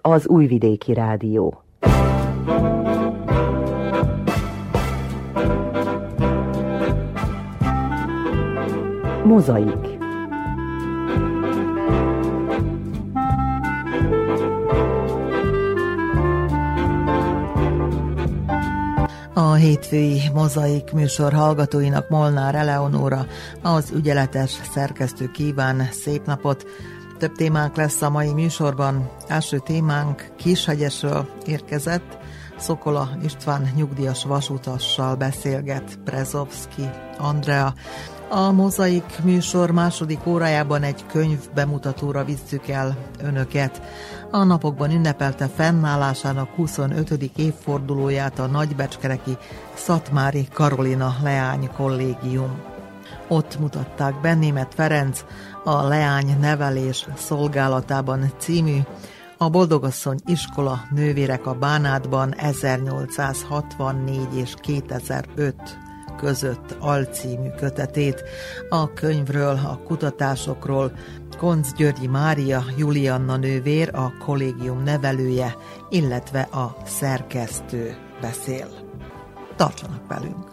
az Újvidéki Rádió. Mozaik A hétfői mozaik műsor hallgatóinak Molnár Eleonóra, az ügyeletes szerkesztő kíván szép napot. Több témánk lesz a mai műsorban. Első témánk Kishegyesről érkezett. Szokola István nyugdíjas vasutassal beszélget Brezovski Andrea. A Mozaik műsor második órájában egy könyv bemutatóra visszük el önöket. A napokban ünnepelte fennállásának 25. évfordulóját a nagybecskereki Szatmári Karolina Leány kollégium. Ott mutatták be Német Ferenc a Leány nevelés szolgálatában című a Boldogasszony iskola nővérek a Bánátban 1864 és 2005 között alcímű kötetét. A könyvről, a kutatásokról Konc Györgyi Mária, Julianna nővér, a kollégium nevelője, illetve a szerkesztő beszél. Tartsanak velünk!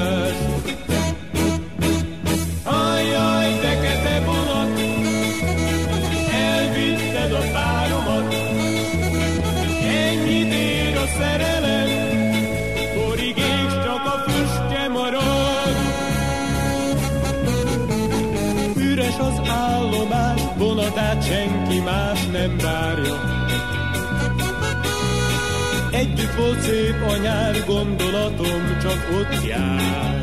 más nem várja. Együtt volt szép a nyár, gondolatom csak ott jár.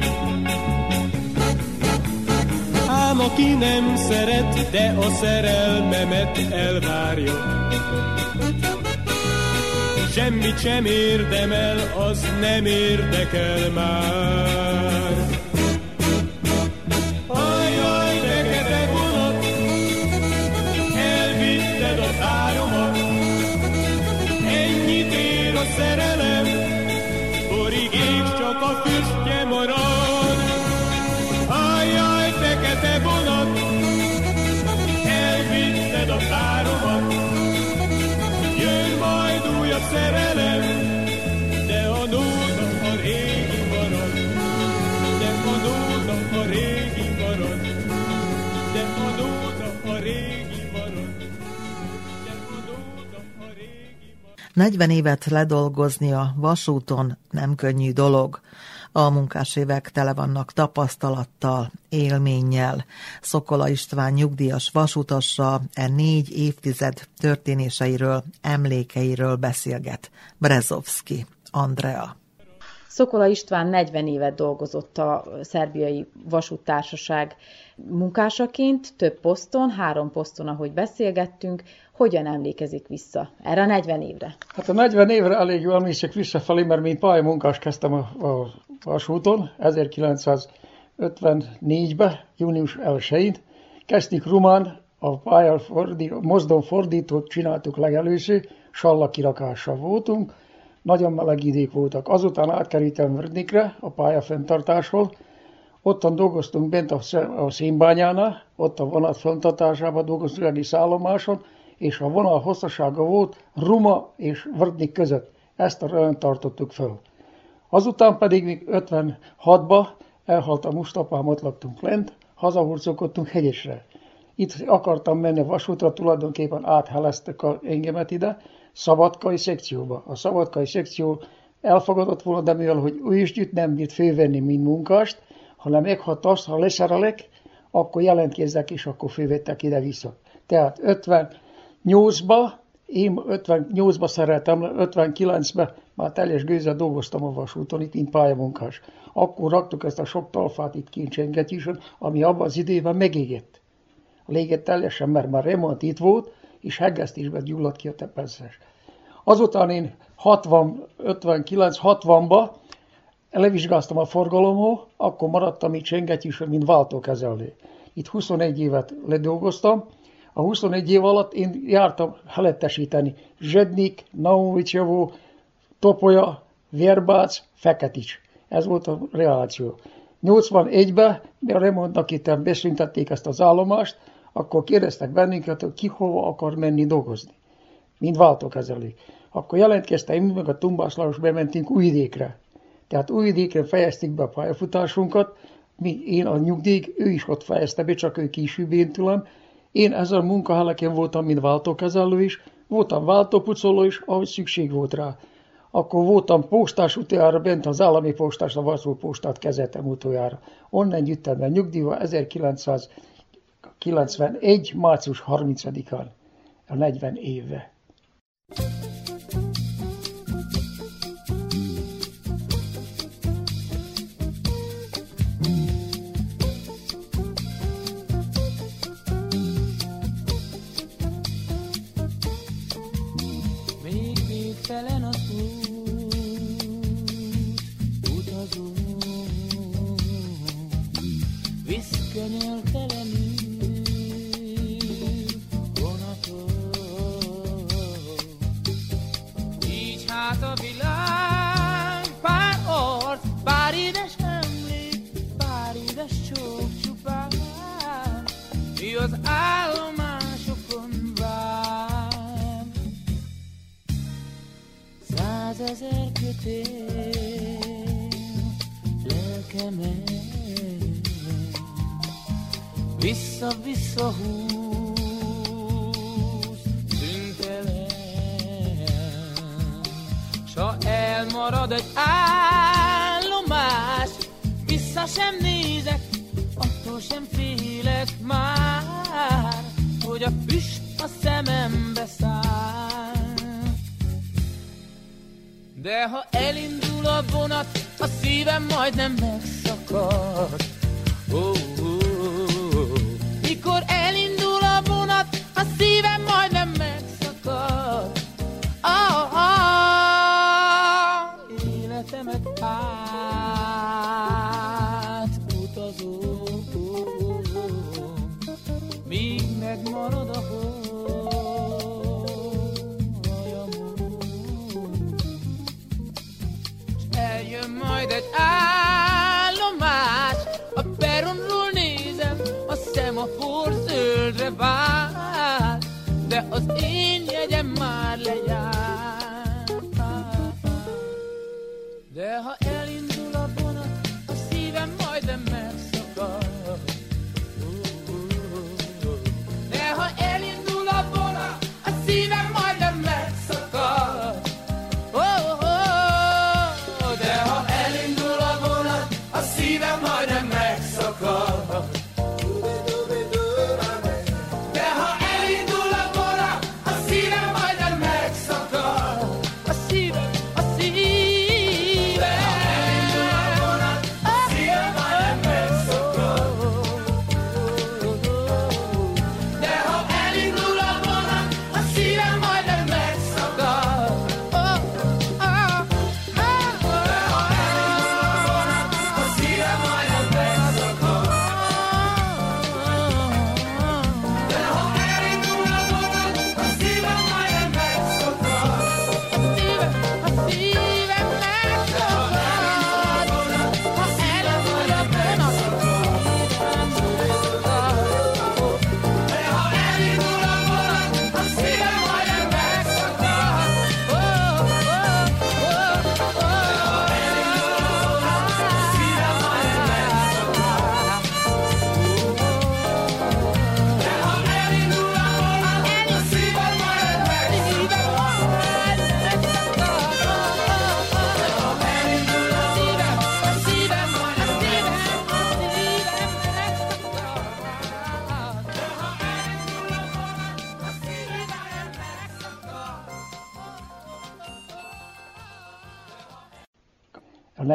Ám aki nem szeret, de a szerelmemet elvárja. Semmit sem érdemel, az nem érdekel már. Negyven évet ledolgozni a vasúton nem könnyű dolog. A munkásévek tele vannak tapasztalattal, élménnyel. Szokola István nyugdíjas vasutassa e négy évtized történéseiről, emlékeiről beszélget. Brezovski Andrea. Szokola István 40 évet dolgozott a szerbiai vasúttársaság munkásaként, több poszton, három poszton, ahogy beszélgettünk. Hogyan emlékezik vissza erre a 40 évre? Hát a 40 évre elég jól emlékszek visszafelé, mert mint pályamunkás kezdtem a, a vasúton 1954-ben, június 1-én. Kezdtük Rumán, a fordít, mozdon fordítót csináltuk legelőször, sallakirakással voltunk, nagyon meleg idők voltak. Azután átkerültem Vrdnikre, a pálya fenntartásról, ottan dolgoztunk bent a szénbányánál, ott a vonat fenntartásában dolgoztunk egy szállomáson, és a vonal hosszasága volt Ruma és Vrdnik között. Ezt a rajont tartottuk föl. Azután pedig még 56-ba elhalt a mustapám, ott laktunk lent, hazahurcolkodtunk hegyesre. Itt akartam menni vasútra, tulajdonképpen átheleztek a engemet ide, szabadkai szekcióba. A szabadkai szekció elfogadott volna, de mivel, hogy ő is gyűjt nem bírt fővenni, mint munkást, hanem meghat azt, ha leszerelek, akkor jelentkezzek, és akkor fővettek ide-vissza. Tehát 58-ba, én 58-ba szeretem, 59-ben már teljes gőzzel dolgoztam a vasúton, itt mint pályamunkás. Akkor raktuk ezt a sok talfát itt kincsengetisen, ami abban az időben megégett. A léget teljesen, mert már remont itt volt, és hegesztésben gyulladt ki a tepeszes. Azután én 60, 59, 60-ba levizsgáztam a forgalomhoz, akkor maradtam itt Csengetyűsön, mint váltókezelő. Itt 21 évet ledolgoztam, a 21 év alatt én jártam helettesíteni Zsednik, Naumovicsevó, Topolya, Vérbác, Feketics. Ez volt a reláció. 81-ben, a remontnak itt beszüntették ezt az állomást, akkor kérdeztek bennünket, hogy ki hova akar menni dolgozni, mint váltókezelők. Akkor jelentkeztem, mi meg a Tumbás Lajos bementünk Újvidékre. Tehát Újvidékre fejezték be a pályafutásunkat, mi, én a nyugdíj, ő is ott fejezte be, csak ő később én tőlem. Én ezzel munkahelyeken voltam, mint váltókezelő is, voltam váltópucoló is, ahogy szükség volt rá. Akkor voltam postás utoljára, bent az állami postás, a Varsó postát kezeltem utoljára. Onnan jöttem be nyugdíjba 1991. március 30-án, a 40 éve. Vissza-vissza húz, szüntelen, S ha elmarad egy állomás, vissza sem nézek, attól sem félek már, hogy a füst a szemembe száll. De ha elindul a vonat, a szívem majdnem megszakad. Oh.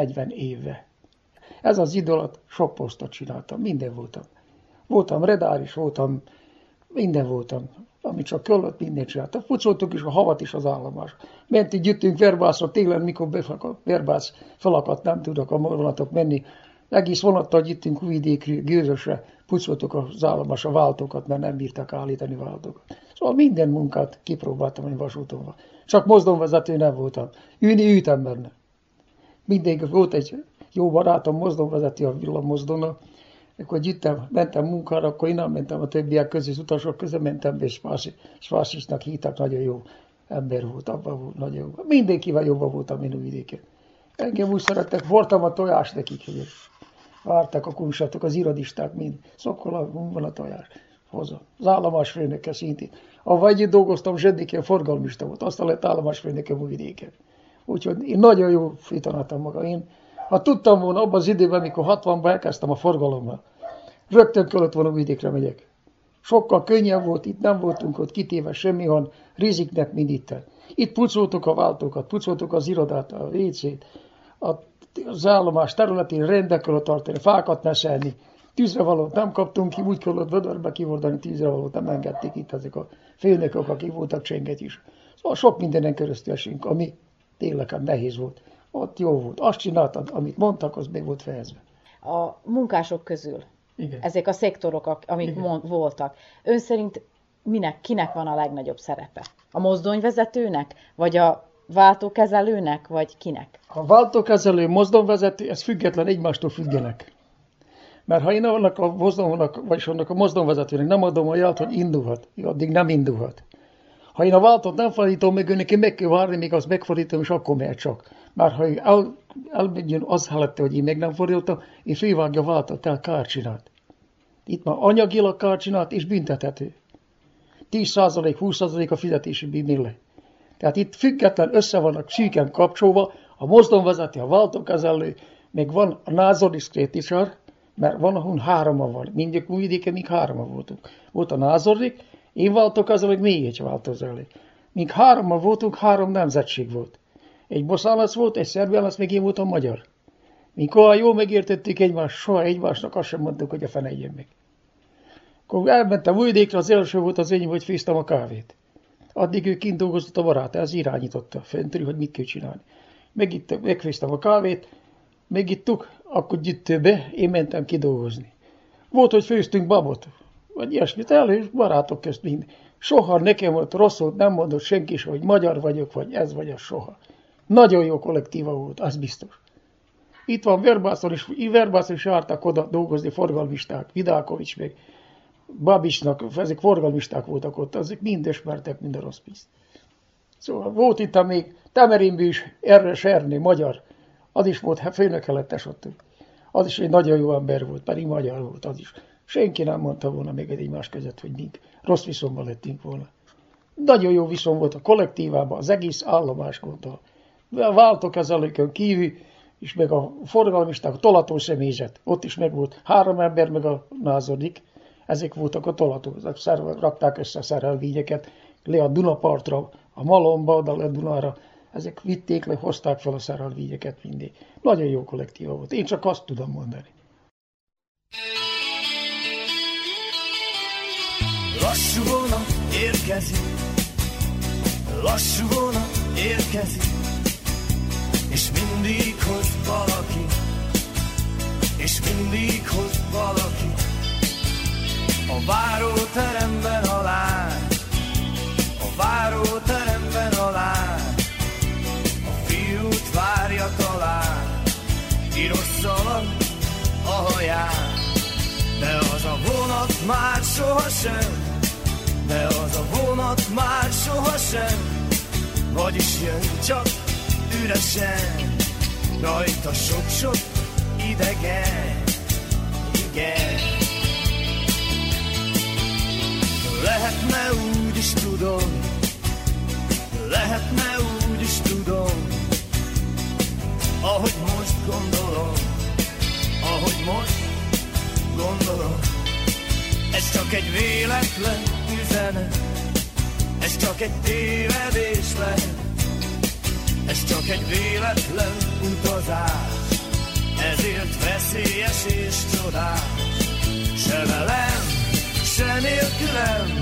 40 éve. Ez az idő alatt sok posztot csináltam, minden voltam. Voltam redár is, voltam, minden voltam, amit csak kellett, mindent csináltam. Pucoltuk is a havat is az állomás. Menti gyűjtünk verbászra télen, mikor befakadt, verbász felakadt, nem tudok a vonatok menni. Egész vonattal gyűjtünk Újvidékre, Gőzösre, pucoltuk az állomás a váltókat, mert nem bírtak állítani váltókat. Szóval minden munkát kipróbáltam, hogy vasúton Csak mozdonvezető nem voltam. Ülni ültem benne. Mindig volt egy jó barátom, mozdonvezető a villammozdona, akkor gyűjtem, mentem munkára, akkor innen mentem a többiek közé, az utasok közé mentem, és Spásisnak hívtak, nagyon jó ember volt, abban volt nagyon jó. Mindenkivel jobban voltam, mint vidéken. Engem úgy szerettek, voltam a tojás nekik, hogy vártak a kunsatok, az irodisták mind. Szokola, van a tojás. Hozzá. Az állomásfőnöke szintén. A együtt dolgoztam, zseddiken forgalmista volt, aztán lett állomásfőnöke vidéken. Úgyhogy én nagyon jó fitanáltam maga. Én ha tudtam volna abban az időben, amikor 60-ban elkezdtem a forgalommal, rögtön kellett volna vidékre megyek. Sokkal könnyebb volt, itt nem voltunk ott kitéve semmihon, riziknek, mint itt. Itt pucoltuk a váltókat, pucoltuk az irodát, a WC-t, az állomás területén rendbe kellett tartani, fákat neszelni, tűzrevalót nem kaptunk ki, úgy kellett vödörbe kivordani tűzrevalót, nem engedték itt ezek a főnökök, akik voltak csenget is. Szóval sok mindenen keresztül esünk, ami tényleg nehéz volt ott jó volt. Azt csináltad, amit mondtak, az még volt fejezve. A munkások közül, Igen. ezek a szektorok, amik mond, voltak, ön szerint minek, kinek van a legnagyobb szerepe? A mozdonyvezetőnek, vagy a váltókezelőnek, vagy kinek? A váltókezelő, mozdonyvezető, ez független, egymástól függenek. Mert ha én annak a mozdonynak, vagy annak a mozdonyvezetőnek nem adom a jelt, hogy indulhat, addig nem indulhat. Ha én a váltót nem fordítom meg, ő neki meg kell várni, még azt megfordítom, és akkor mehet csak. Már ha el, elmegyön az halette, hogy én meg nem fordítottam, én fővágja váltat, tehát kár csinált. Itt már anyagilag kár csinált, és büntethető. 10% 20% a fizetési bírni Tehát itt független össze vannak szűken kapcsolva, a mozdonvezető, a váltókezelő, még van a názordiszkrétisar, mert van, ahol hároma van. Mindjárt újvidéken még hároma voltunk. Volt a názorik, én váltókezelő, még egy váltókezelő. Míg hárommal voltunk, három nemzetség volt. Egy boszálac volt, egy szerbiálac, meg én voltam magyar. Mikor jól megértettük egymást, soha egymásnak azt sem mondtuk, hogy a fene egyen meg. Akkor elmentem Újdékra, az első volt az enyém, hogy főztem a kávét. Addig ő kint dolgozott a barát, ez irányította fentről, hogy mit kell csinálni. Megittem, megfőztem a kávét, megittuk, akkor gyűjtő be, én mentem kidolgozni. Volt, hogy főztünk babot, vagy ilyesmit el, és barátok közt mind. Soha nekem volt rosszul, nem mondott senki hogy magyar vagyok, vagy ez vagy az soha. Nagyon jó kollektíva volt, az biztos. Itt van Verbászon is, Verbászon is jártak oda dolgozni forgalmisták, Vidálkovics meg Babisnak, ezek forgalmisták voltak ott, azok mind ismertek mind a rossz piszt. Szóval volt itt még Temerinbű is, erre Serné, magyar, az is volt főnök helettes ott. Az is egy nagyon jó ember volt, pedig magyar volt az is. Senki nem mondta volna még egy egymás között, hogy mink. Rossz viszonyban lettünk volna. Nagyon jó viszony volt a kollektívában, az egész állomás gondol váltókezelőkön kívül, és meg a forgalmisták, a tolató személyzet, ott is meg volt három ember, meg a názodik, ezek voltak a tolató, ezek rakták össze a szerelvényeket, le a Dunapartra, a Malomba, oda le Dunára, ezek vitték le, hozták fel a szerelvényeket mindig. Nagyon jó kollektíva volt, én csak azt tudom mondani. Lassú vonat érkezik, lassú vonat érkezik, és mindig hoz valaki, és mindig hoz valaki. A váróteremben a lány, a váróteremben a lány, a fiút várja talán, piros szalag a haján. De az a vonat már sohasem, de az a vonat már sohasem, vagyis jön csak üresen, rajta sok-sok idegen, igen. Lehetne úgy is tudom, lehetne úgy is tudom, ahogy most gondolom, ahogy most gondolom. Ez csak egy véletlen üzenet. Ez csak egy tévedés lehet. Ez csak egy véletlen utazás. Ezért veszélyes és csodás. Se velem, se nélkülem.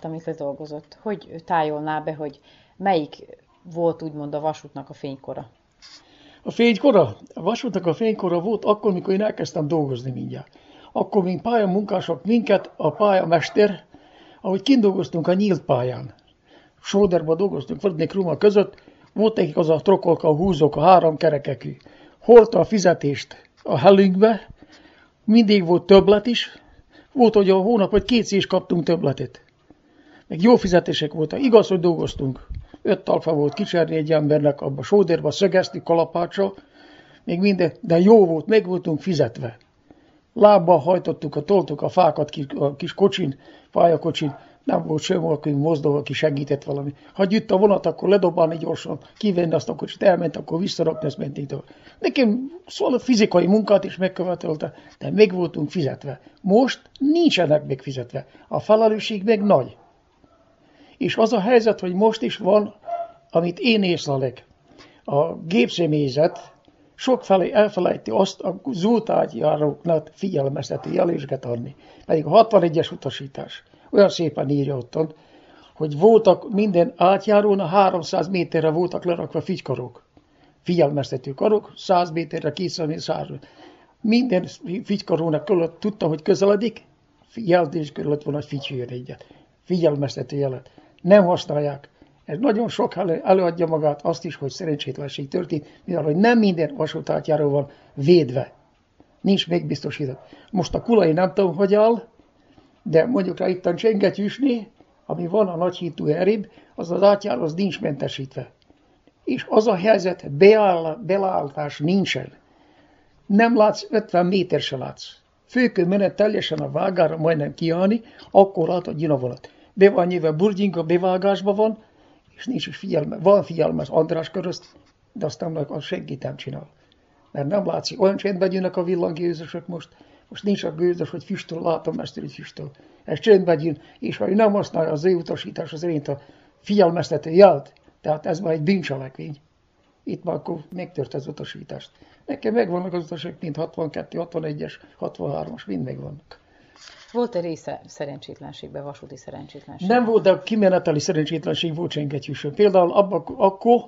Alatt, amit ledolgozott, hogy tájolná be, hogy melyik volt úgymond a vasútnak a fénykora? A fénykora, a vasútnak a fénykora volt akkor, mikor én elkezdtem dolgozni mindjárt. Akkor, mint pályamunkások, minket a pályamester, ahogy kint dolgoztunk a nyílt pályán, Sóderban dolgoztunk, Vrdnik Ruma között, volt nekik az a trokolka, a húzók, a három kerekekű. Hordta a fizetést a helünkbe, mindig volt többlet is, volt, hogy a hónap, vagy kétszer is kaptunk többletet. Meg jó fizetések voltak. Igaz, hogy dolgoztunk. Öt talfa volt kicserni egy embernek, abba sódérba szögezni, kalapácsa, még minden, de jó volt, meg voltunk fizetve. Lábbal hajtottuk, a toltuk a fákat a kis kocsin, pályakocsin, nem volt sem, aki mozdul, aki segített valami. Ha jött a vonat, akkor ledobálni gyorsan, kivenni azt a kocsit, elment, akkor visszarakni, ezt mentünk tovább. Nekem szóval a fizikai munkát is megkövetelte, de meg voltunk fizetve. Most nincsenek megfizetve. A felelősség meg nagy. És az a helyzet, hogy most is van, amit én észlelek, a gépszemélyzet sokfelé elfelejti azt a zútátjáróknak figyelmeztető jelésket adni. Pedig a 61-es utasítás olyan szépen írja ottan, hogy voltak minden átjárón a 300 méterre voltak lerakva figykarok. Figyelmeztető karok, 100 méterre, 200 méterre, Minden figykarónak között tudta, hogy közeledik, jelzés körülött van, egyet. Figyelmeztető jelet. Nem használják. Ez nagyon sok elő, előadja magát azt is, hogy szerencsétlenség történt, mivel hogy nem minden vasútátjáró van védve. Nincs megbiztosított. Most a kulai nem tudom, hogy áll, de mondjuk rá itt a csengetyűsné, ami van a nagy hitú erébb, az az átjáró, az nincs mentesítve. És az a helyzet, beáll, belálltás nincsen. Nem látsz, 50 méter se látsz. Főkön menet teljesen a vágára majdnem kiállni, akkor jön a vonat. Be nyilván burgyinka bevágásban van, és nincs is figyelme. Van figyelme az András körözt, de aztán az senkit nem csinál. Mert nem látszik, olyan csendben jönnek a villangőzösök most, most nincs a gőzös, hogy füstöl, látom mester, hogy füstöl. Ez csendben jön, és ha ő nem használja az ő utasítás az érint a figyelmeztető jelt, tehát ez már egy bűncselekvény. Itt már akkor megtört az utasítást. Nekem megvannak az utasok, mint 62, 61-es, 63-as, mind megvannak. Volt-e része szerencsétlenségben, vasúti szerencsétlenség? Nem volt, de kimeneteli szerencsétlenség volt Csengetyűsön. Például abba, akkor,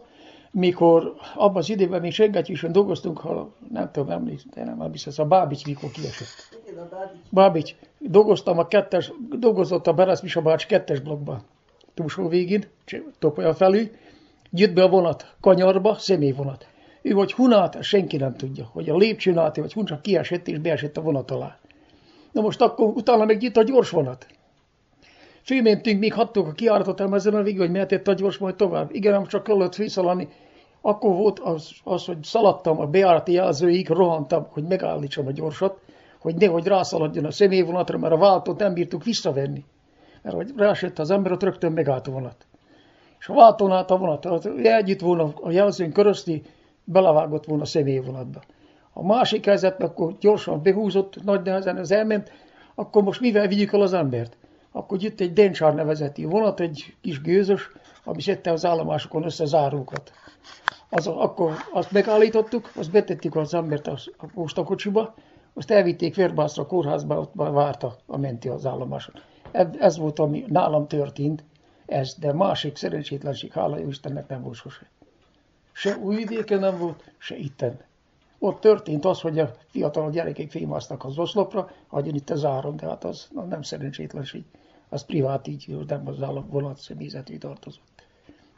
mikor abban az időben még Csengetyűsön dolgoztunk, ha nem tudom de nem emlékszem, a Bábics mikor kiesett. Bábics. Dolgoztam a kettes, dolgozott a Beresz Misa bács kettes blokkban. Túlsó végén, Topolya felül, jött be a vonat kanyarba, személyvonat. Ő hogy hunát, senki nem tudja, hogy a lépcsőn át, vagy hun csak kiesett és beesett a vonat alá. Na most akkor utána meg jött a gyors vonat. Főmentünk, még hattuk a kiáratot a végig, hogy mehetett a gyors majd tovább. Igen, nem csak kellett visszalani. Akkor volt az, az, hogy szaladtam a beárati jelzőig, rohantam, hogy megállítsam a gyorsat, hogy nehogy rászaladjon a személyvonatra, mert a váltót nem bírtuk visszavenni. mert hogy rásett az ember, ott rögtön megállt a vonat. És a váltón állt a vonat, együtt volna a jelzőn körözti, belevágott volna a személyvonatba. A másik helyzet, akkor gyorsan behúzott, nagy nehezen ez elment, akkor most mivel vigyük el az embert? Akkor jött egy Dencsár nevezeti vonat, egy kis gőzös, ami szedte az állomásokon össze zárókat. Az, akkor azt megállítottuk, azt betettük az embert a, a postakocsiba, azt elvitték Verbászra a kórházba, ott várta a menti az állomáson. Ez volt, ami nálam történt, ez, de másik szerencsétlenség, hála Istennek nem volt sose. Se újvidéken nem volt, se itten. Ott történt az, hogy a fiatal gyerekek fémáztak az oszlopra, hagyjon itt az áron, de hát az nem szerencsétlenség. Az privát így, nem az állam vonat személyzetű tartozott.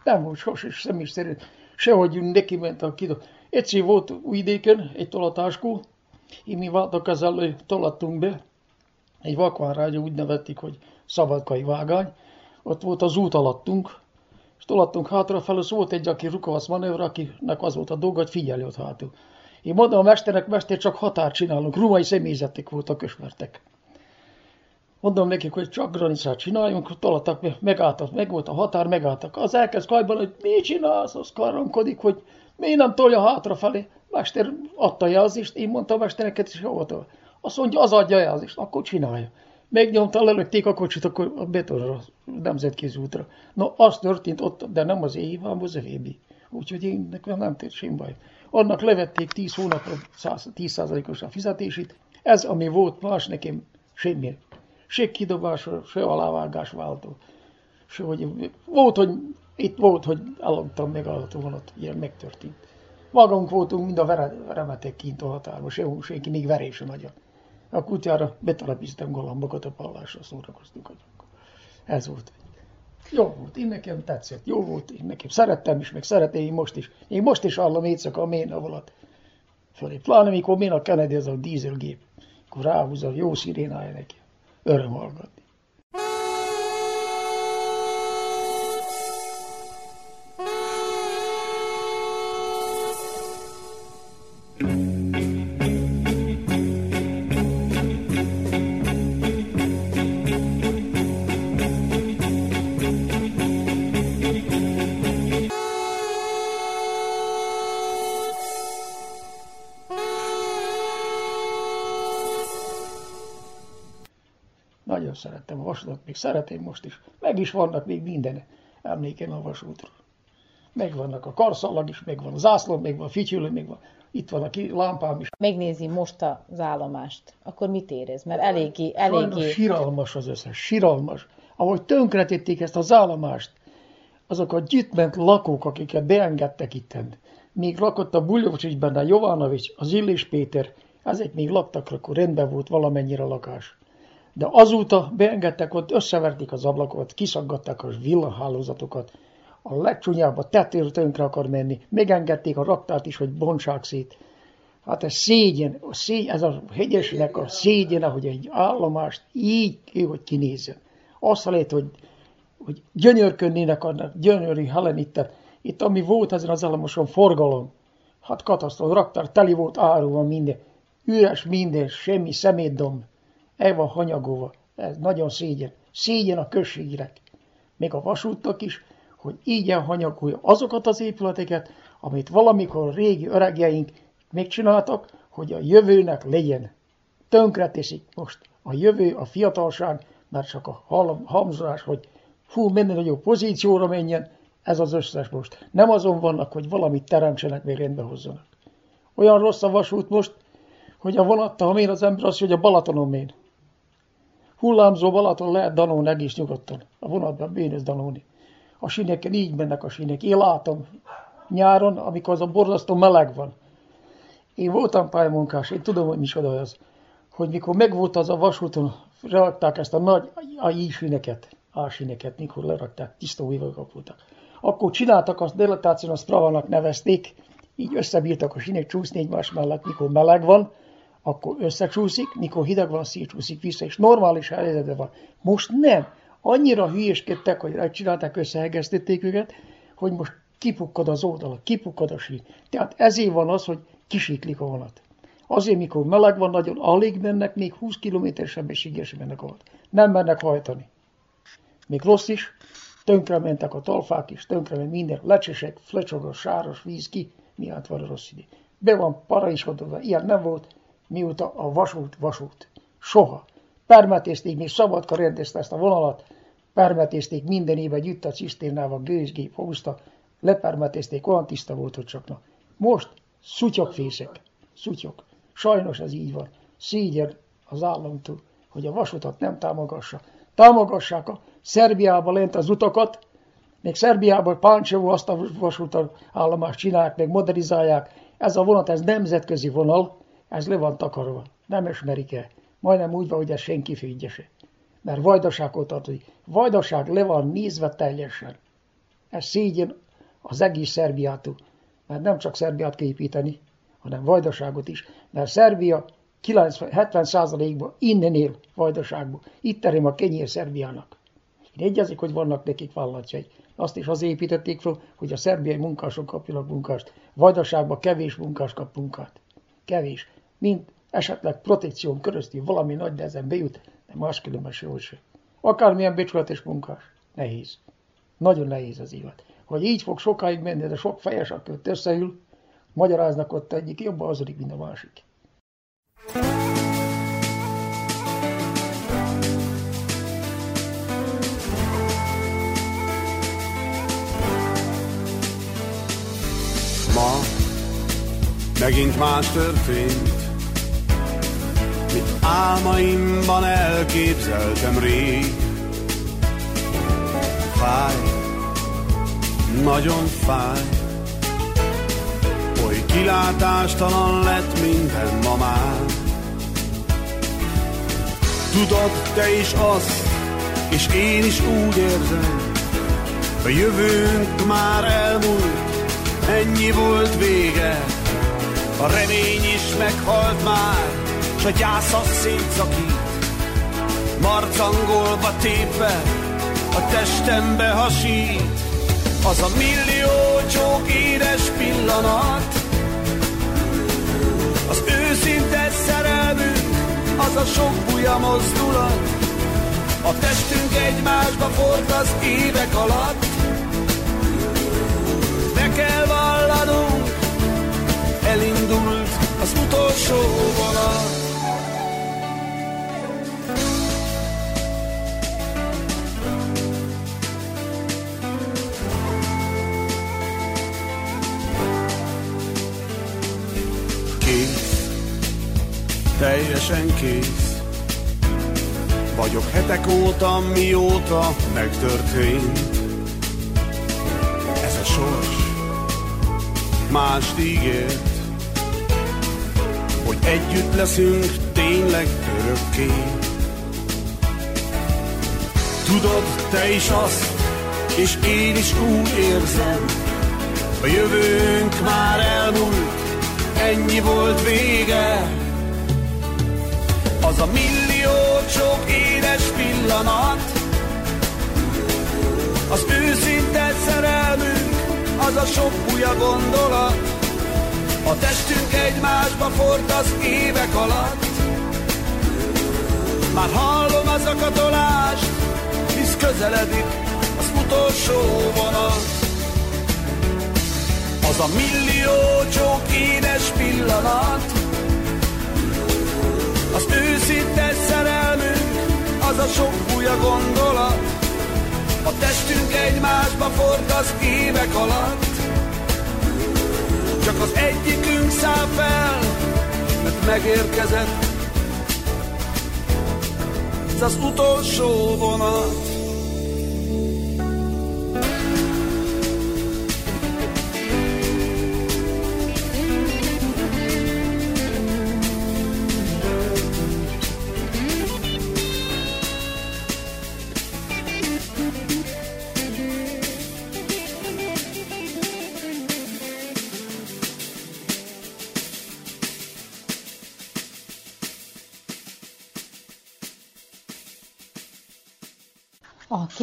Nem volt sose személy szerint, sehogy neki ment a kidó. Egyszer volt újvidéken egy tolatáskó, így mi váltak ezzel, tolattunk be, egy vakvánrágya úgy nevették, hogy szabadkai vágány, ott volt az út alattunk, és tolattunk hátrafelé, volt egy, aki rukovasz manőr, akinek az volt a dolga, hogy figyelj ott hátul. Én mondom a mesternek, mester, csak határ csinálunk, rumai személyzetek voltak, kösmertek. Mondom nekik, hogy csak granicát csináljunk, tolattak, megálltak, meg volt a határ, megálltak. Az elkezd kajban, hogy mi csinálsz, az karonkodik, hogy mi nem tolja hátrafelé. Mester adta jelzést, én mondtam a mestereket is hova Azt mondja, az adja jelzést, akkor csinálja. Megnyomta, lelökték a kocsit, akkor a betonra, a nemzetközi útra. No, az történt ott, de nem az év, hanem az evébi. Úgyhogy én nekem nem tért sem baj. Annak levették 10 hónapra 10%-os a fizetését. Ez, ami volt más nekem, semmi. Se kidobás, se alávágás váltó. Se, hogy volt, hogy itt volt, hogy eladtam meg a vonat, ilyen megtörtént. Magunk voltunk mind a remetek kint a határban, se, senki még verése nagyon. A kutyára betelepítettem galambokat a pallásra, szórakoztunk. Ez volt. Jó volt, én nekem tetszett, jó volt, én nekem szerettem is, meg szeretem én most is. Én most is hallom éjszaka a ména alatt fölé. Pláne, mikor ména Kennedy ez a dízelgép, akkor ráhúzza, jó szirénája neki. Öröm hallgatni. szerettem még szeretem most is. Meg is vannak még minden emléken a vasútról. Megvannak a karszallag is, megvan a zászló, megvan a fityülő, megvan. Itt van a ki, lámpám is. Megnézi most az állomást, akkor mit érez? Mert eléggé... eléggé... Sajnos siralmas az összes, siralmas. Ahogy tönkretették ezt az állomást, azok a gyűjtment lakók, akiket beengedtek itten, még lakott a Buljovcsicsben a Jovanovics, az Illés Péter, ezek még laktak, akkor rendben volt valamennyire lakás. De azóta beengedtek ott, összeverték az ablakokat, kiszaggatták a villahálózatokat, a legcsúnyább a tönkre akar menni, megengedték a raktárt is, hogy bontsák szét. Hát ez szégyen, a szégyen ez a hegyesnek a szégyen, hogy egy állomást így ki, hogy kinézzen. Azt lehet, hogy, hogy gyönyörködnének annak, gyönyörű helenittet. Itt ami volt ezen az állomáson, forgalom. Hát katasztrófa, raktár teli volt áruval minden. Üres minden, semmi szemétdomb el van hanyagolva. Ez nagyon szégyen. Szégyen a községnek, még a vasútnak is, hogy így elhanyagolja azokat az épületeket, amit valamikor a régi öregjeink megcsináltak, hogy a jövőnek legyen. Tönkre teszik most a jövő, a fiatalság, mert csak a hamzás, hogy fú, minden nagyobb pozícióra menjen, ez az összes most. Nem azon vannak, hogy valamit teremtsenek, még rendbe hozzanak. Olyan rossz a vasút most, hogy a vonatta, ha az ember, az, hogy a Balatonon mér. Hullámzó Balaton lehet Danón egész nyugodtan. A vonatban bénőz Danóni. A sineken így mennek a sinek. Én látom nyáron, amikor az a borzasztó meleg van. Én voltam pályamunkás, én tudom, hogy micsoda az. Hogy mikor megvolt az a vasúton, rakták ezt a nagy a sineket, a sineket, mikor lerakták, tisztó kapultak. Akkor csináltak azt, delatáción a Stravanak nevezték, így összebírtak a sinek csúszni egymás mellett, mikor meleg van, akkor összecsúszik, mikor hideg van, szétcsúszik vissza, és normális helyzetben van. Most nem. Annyira hülyéskedtek, hogy csinálták, összehegesztették őket, hogy most kipukkad az oldala, kipukkad a sír. Tehát ezért van az, hogy kisiklik a vonat. Azért, mikor meleg van, nagyon alig mennek, még 20 km sebességgel sem mennek vonat. Nem mennek hajtani. még rossz is, tönkrementek a talfák is, tönkrement minden, lecsesek, flecsog a sáros víz ki, miatt van a rossz idő. Be van paraisolódva, ilyen nem volt, mióta a vasút, vasút. Soha. Permetézték, még Szabadka rendezte ezt a vonalat, permetézték minden évben gyűjt a cisztérnával, gőzgép húzta, lepermetézték, olyan tiszta volt, hogy csak na. Most szutyokfészek, szutyok. Sajnos ez így van. Szégyen az államtól, hogy a vasutat nem támogassa. Támogassák a Szerbiában lent az utakat, még Szerbiában Páncsevó azt a vasútat állomást csinálják, meg modernizálják. Ez a vonat, ez nemzetközi vonal, ez le van takarva. Nem ismerik el. Majdnem úgy van, hogy ez senki figyelje se. Mert vajdasághoz tartozik. Vajdaság le van nézve teljesen. Ez szégyen az egész Szerbiától. Mert nem csak Szerbiát kell építeni, hanem Vajdaságot is. Mert Szerbia 90, 70%-ban innen él Vajdaságban. Itt terem a kenyér Szerbiának. Én egyezik, hogy vannak nekik vállalatjai. Azt is az építették fel, hogy a szerbiai munkások kapjanak munkást. Vajdaságban kevés munkás kap munkát. Kevés. Mint esetleg protekción körözti valami nagy nehezen bejut, de máskülönben sehogy se. Akármilyen becsületes munkás. Nehéz. Nagyon nehéz az élet. Hogy így fog sokáig menni, de sok fejes, aki összeül, magyaráznak ott egyik jobban azodik, mint a másik. Ma megint más történt, mint álmaimban elképzeltem rég. Fáj, nagyon fáj, oly kilátástalan lett minden ma már. Tudod te is azt, és én is úgy érzem, a jövőnk már elmúlt, ennyi volt vége, a remény is meghalt már, s a gyász az szétszakít, marcangolva tépve, a testembe hasít, az a millió csók édes pillanat, az őszinte szerelmünk, az a sok buja mozdulat, a testünk egymásba ford az évek alatt, be kell vallanunk, elindult az utolsó vonat. Teljesen kész, vagyok hetek óta, mióta megtörtént. Ez a sors mást ígért, hogy együtt leszünk tényleg örökké. Tudod te is azt, és én is úgy érzem, a jövőnk már elmúlt, ennyi volt vége. Az a millió sok édes pillanat, az őszinte szerelmünk, az a sok úja gondolat, a testünk egymásba ford az évek alatt. Már hallom az akatolást, hisz közeledik az utolsó vonat. Az a millió csók édes pillanat, az őszinte szerelmünk, az a sok úja gondolat, a testünk egymásba ford az évek alatt. Csak az egyikünk száll fel, mert megérkezett ez az utolsó vonat.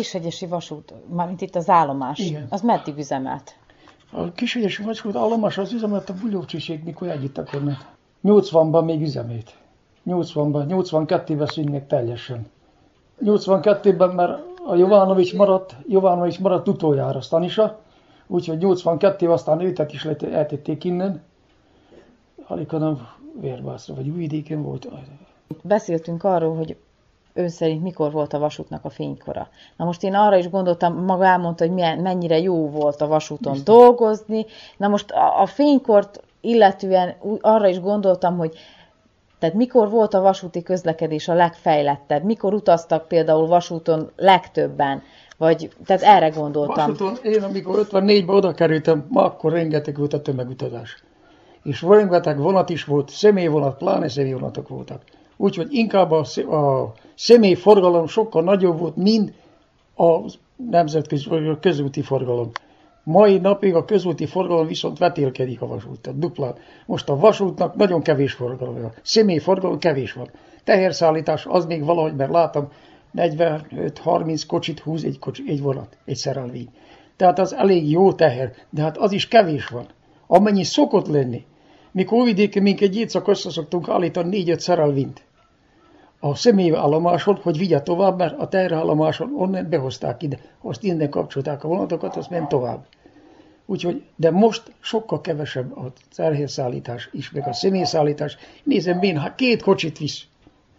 Kishegyesi vasút, mármint itt az állomás, Igen. az meddig üzemelt? A kisügyes vasút állomás az üzemet a Bulyócsiség, mikor együtt akarnak. 80-ban még üzemét. 80-ban, 82-ben szűnt meg teljesen. 82-ben már a Jovanovics maradt, Jovanovics maradt utoljára Stanisa, úgyhogy 82 aztán őtet is eltették innen, alig hanem Vérbászra, vagy Újvidéken volt. Beszéltünk arról, hogy ön szerint mikor volt a vasútnak a fénykora. Na most én arra is gondoltam, maga elmondta, hogy milyen, mennyire jó volt a vasúton Biztos. dolgozni. Na most a, a fénykort illetően arra is gondoltam, hogy tehát mikor volt a vasúti közlekedés a legfejlettebb? Mikor utaztak például vasúton legtöbben? Vagy, tehát erre gondoltam. Vasúton, én amikor 54-ben oda kerültem, ma akkor rengeteg volt a tömegutazás. És rengeteg vonat is volt, személyvonat, pláne személyvonatok voltak. Úgyhogy inkább a, a személyforgalom sokkal nagyobb volt, mint a nemzetközi a közúti forgalom. Mai napig a közúti forgalom viszont vetélkedik a vasúttal, duplán. Most a vasútnak nagyon kevés forgalom. Személyforgalom kevés van. Teherszállítás az még valahogy, mert látom, 45-30 kocsit húz egy, kocsi, egy vonat, egy szerelvény. Tehát az elég jó teher, de hát az is kevés van. Amennyi szokott lenni. Mikor Óvidéken minket egyszak össze szoktunk állítani 4-5 szerelvényt a személyállomáson, hogy vigye tovább, mert a teherállomáson onnan behozták ide. Azt innen kapcsolták a vonatokat, azt ment tovább. Úgyhogy, de most sokkal kevesebb a terhérszállítás is, meg a személyszállítás. Nézem, én, ha két kocsit visz.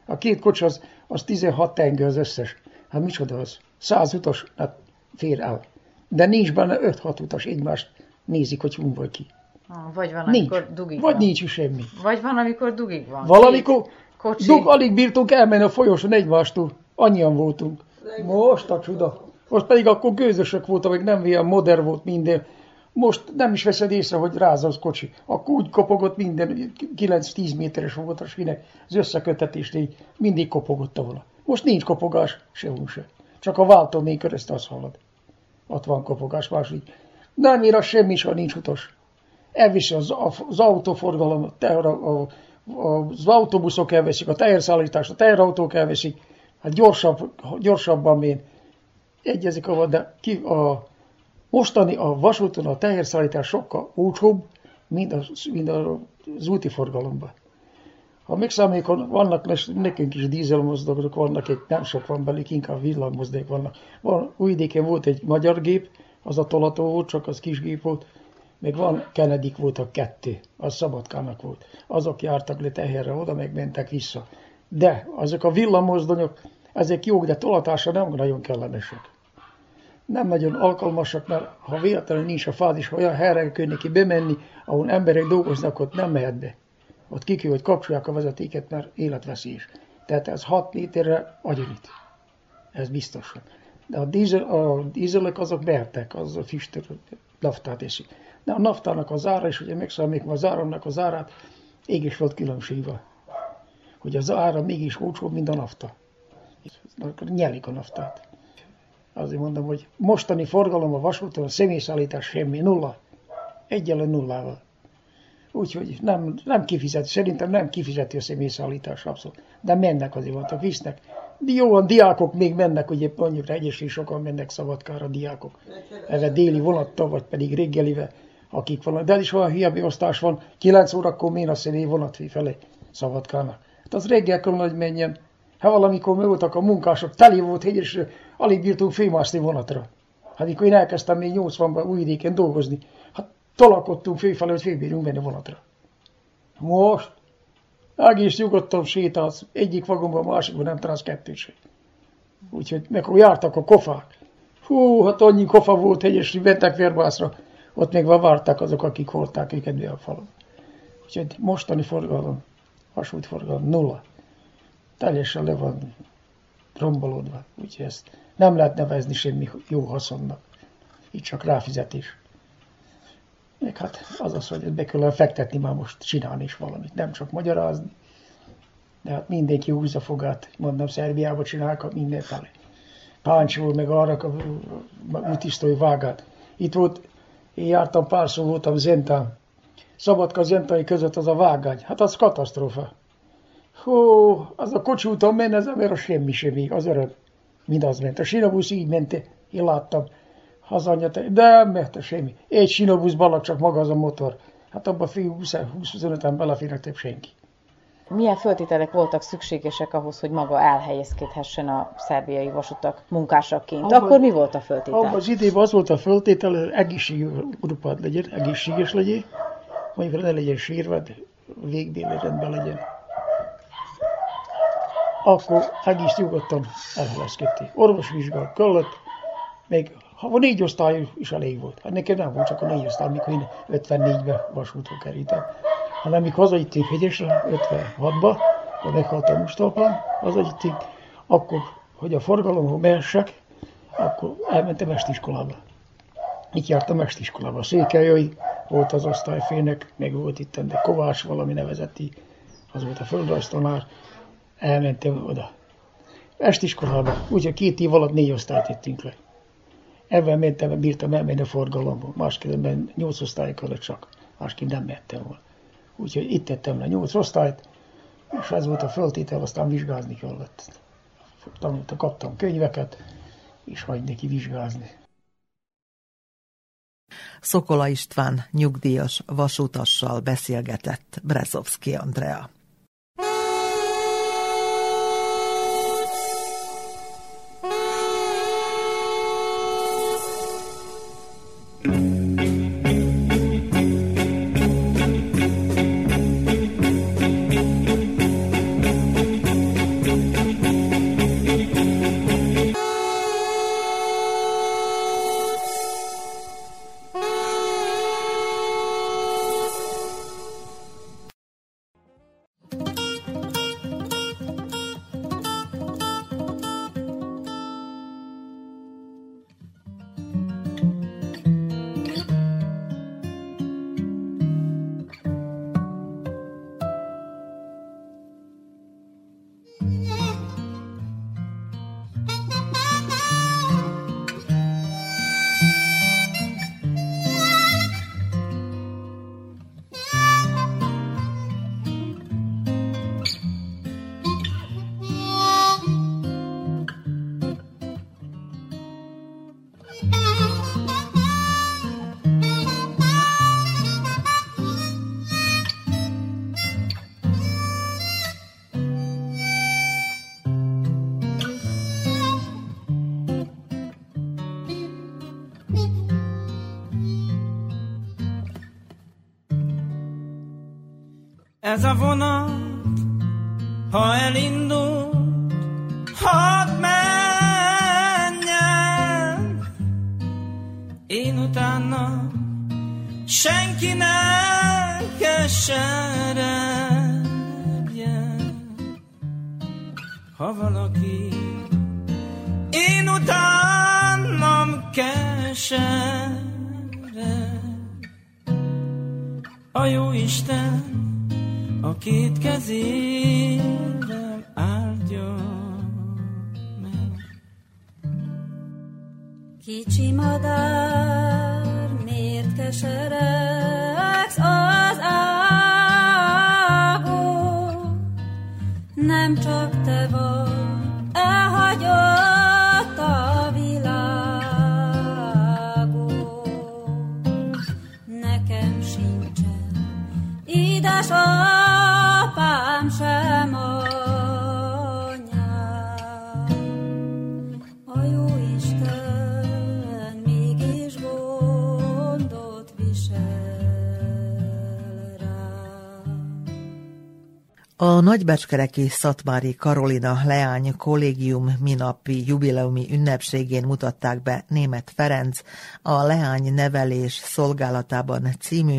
A két kocsi az, az 16 tengő az összes. Hát micsoda az? 100 utas, hát fér el. De nincs benne 5-6 utas egymást nézik, hogy hol vagy ki. Ah, vagy van, nincs. amikor dugig Vagy van. nincs semmi. Vagy van, amikor dugig van. Valamikor, Kocsi. Dug, alig bírtunk elmenni a folyosón egymástól. Annyian voltunk. Most a csuda. Most pedig akkor gőzösök voltak, meg nem ilyen modern volt minden. Most nem is veszed észre, hogy ráz az kocsi. Akkor úgy kopogott minden, 9-10 méteres volt a svinek, az összekötetés így mindig kopogott volna. Most nincs kopogás, sehol se. Csak a váltó még közt az hallod. Ott van kopogás, másik. Nem ér a semmi, ha nincs utas. Elviszi az, az autóforgalom, a, a, a az autóbuszok elveszik, a teherszállítást, a teherautók elveszik, hát gyorsabb, gyorsabban még egyezik a, de ki, a, mostani a vasúton a teherszállítás sokkal olcsóbb, mint, a, mint az úti forgalomban. Ha még vannak nekünk is dízelmozdulatok, vannak egy, nem sok van belük, inkább villanymozdék vannak. Van, Újvidéken volt egy magyar gép, az a tolató volt, csak az kis gép volt, még van, Kennedy a kettő, az Szabadkának volt. Azok jártak le teherre oda, meg mentek vissza. De azok a villamozdonyok, ezek jók, de tolatása nem nagyon kellemesek. Nem nagyon alkalmasak, mert ha véletlenül nincs a fázis, olyan helyre kell neki bemenni, ahol emberek dolgoznak, ott nem mehet be. Ott ki kell, hogy kapcsolják a vezetéket, mert életveszélyes. Tehát ez 6 literre agyonít. Ez biztosan. De a, dízel, a dízelek azok behettek, az a füstöt, naftát eszik. De a naftának az ára, és ugye megszámítva az áramnak az árát, ég is volt különbségve. Hogy az ára mégis olcsóbb, mint a nafta. Akkor nyelik a naftát. Azért mondom, hogy mostani forgalom a vasúton, a személyszállítás semmi, nulla. Egyelően nullával. Úgyhogy nem, nem kifizet, szerintem nem kifizeti a személyszállítás abszolút. De mennek azért voltak, visznek. Jó, a diákok még mennek, ugye mondjuk egyesül sokan mennek Szabadkára diákok. Eve déli vonattal, vagy pedig reggelivel akik van, de is olyan hülye beosztás van, 9 órakor miért a személy vonat felé Szabadkának. Hát az reggel kell, hogy menjen. Ha valamikor mi voltak a munkások, teli volt hegy, és alig bírtunk félmászni vonatra. Hát mikor én elkezdtem még 80-ban újvidéken dolgozni, hát talakodtunk főfelé, hogy félbírjunk menni vonatra. Most egész nyugodtan sétálsz, egyik vagonban, a másikban nem találsz kettőség. Úgyhogy meg jártak a kofák. Hú, hát annyi kofa volt hegyes, hogy mentek Verbászra. Ott még várták azok, akik hordták őket be a falon. Úgyhogy mostani forgalom, vasútforgalom nulla. Teljesen le van rombolódva. Úgyhogy ezt nem lehet nevezni semmi jó haszonnak. Így csak ráfizetés. Még hát az az, hogy be kell fektetni már most csinálni is valamit, nem csak magyarázni. De hát mindenki húzza fogát, mondom, Szerbiába csinálják mindenfelé. Páncsol, meg arra útisztói vágát. Itt volt én jártam párszor, voltam Zentán. Szabadka Zentai között az a vágány. Hát az katasztrófa. Hú, az a kocsi úton menne, az ember a semmi semmi, az öröm. Mindaz ment. A sinabusz így ment, én láttam. Hazanyat, de nem ment a semmi. Egy sinabusz balak, csak maga az a motor. Hát abban fél 20-25-en beleférnek több senki. Milyen föltételek voltak szükségesek ahhoz, hogy maga elhelyezkedhessen a szerbiai vasutak munkásaként? Abba, Akkor mi volt a föltétel? Abban az időben az volt a föltétel, hogy egészségű grupát legyen, egészséges legyen, mondjuk ne legyen sírva, végbéli rendben legyen. Akkor egész nyugodtan elhelyezkedték. Orvosvizsgálat kellett, még ha négy osztály is elég volt. Hát nekem nem volt csak a négy osztály, mikor én 54-ben vasútra kerültem hanem mikor hazajöttünk Hegyesre, 56-ba, a meghaltam Mustafán, hazajöttünk, akkor, hogy a forgalomhoz mehessek, akkor elmentem estiskolába. Itt jártam estiskolába. Székelyai volt az osztályfének, meg volt itt, de Kovács valami nevezeti, az volt a földrajztanár, elmentem oda. Estiskolába, úgyhogy két év alatt négy osztályt jöttünk le. Ebben mentem, bírtam elmenni a forgalomba, máskülönben nyolc osztály kellett csak, másképp nem mentem volna. Úgyhogy itt tettem le nyolc osztályt, és ez volt a föltétel, aztán vizsgázni kellett. Tanulta, kaptam könyveket, és hagy neki vizsgázni. Szokola István nyugdíjas vasutassal beszélgetett Brezovski Andrea. Ez a vonat, ha elindul, hadd menjen. Én utána senki ne keseredjen. Ha valaki két kezével áldja meg. Kicsi madár, miért keseregsz nagybecskereki Szatmári Karolina Leány kollégium minapi jubileumi ünnepségén mutatták be német Ferenc a Leány nevelés szolgálatában című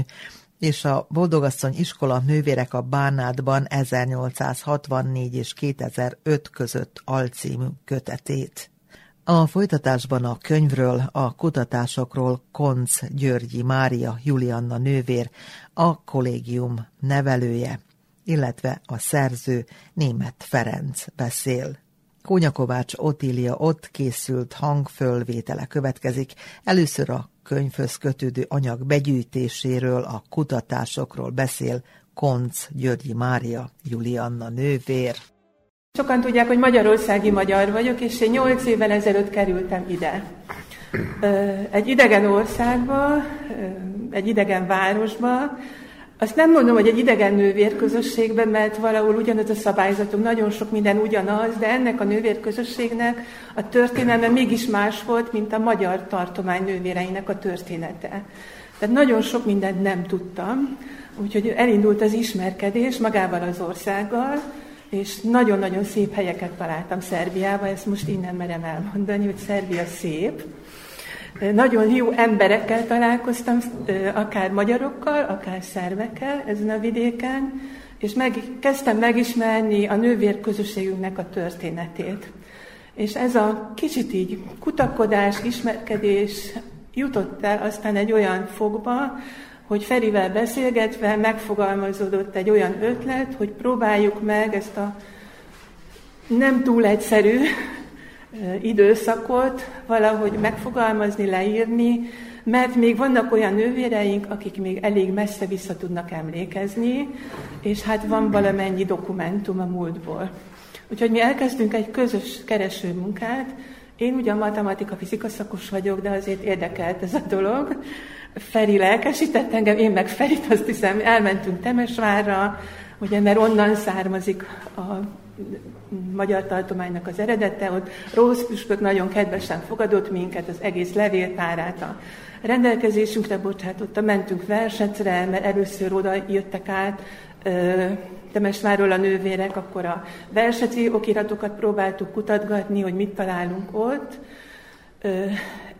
és a Boldogasszony iskola nővérek a Bánátban 1864 és 2005 között alcímű kötetét. A folytatásban a könyvről, a kutatásokról Konc Györgyi Mária Julianna nővér, a kollégium nevelője, illetve a szerző német Ferenc beszél. Kónyakovács Otília ott készült hangfölvétele következik, először a könyvhöz kötődő anyag begyűjtéséről, a kutatásokról beszél Konc Györgyi Mária Julianna nővér. Sokan tudják, hogy magyarországi magyar vagyok, és én nyolc évvel ezelőtt kerültem ide. Egy idegen országba, egy idegen városba, Azt nem mondom, hogy egy idegen nővérközösségben, mert valahol ugyanaz a szabályzatunk, nagyon sok minden ugyanaz, de ennek a nővérközösségnek a történelme mégis más volt, mint a magyar tartomány nővéreinek a története. Tehát nagyon sok mindent nem tudtam, úgyhogy elindult az ismerkedés magával az országgal, és nagyon-nagyon szép helyeket találtam Szerbiába, ezt most innen merem elmondani, hogy Szerbia szép. Nagyon jó emberekkel találkoztam, akár magyarokkal, akár szervekkel ezen a vidéken, és meg, kezdtem megismerni a nővérközösségünknek a történetét. És ez a kicsit így kutakodás, ismerkedés jutott el aztán egy olyan fogba, hogy Ferivel beszélgetve megfogalmazódott egy olyan ötlet, hogy próbáljuk meg ezt a nem túl egyszerű időszakot valahogy megfogalmazni, leírni, mert még vannak olyan nővéreink, akik még elég messze vissza tudnak emlékezni, és hát van valamennyi dokumentum a múltból. Úgyhogy mi elkezdtünk egy közös kereső munkát. Én ugyan matematika, fizika szakos vagyok, de azért érdekelt ez a dolog. Feri lelkesített engem, én meg Ferit, azt hiszem, elmentünk Temesvárra, ugye, mert onnan származik a magyar tartománynak az eredete, ott Rósz püspök nagyon kedvesen fogadott minket, az egész levéltárát a rendelkezésünkre bocsátotta, mentünk versetre, mert először oda jöttek át Temesváról a nővérek, akkor a verseti okiratokat próbáltuk kutatgatni, hogy mit találunk ott.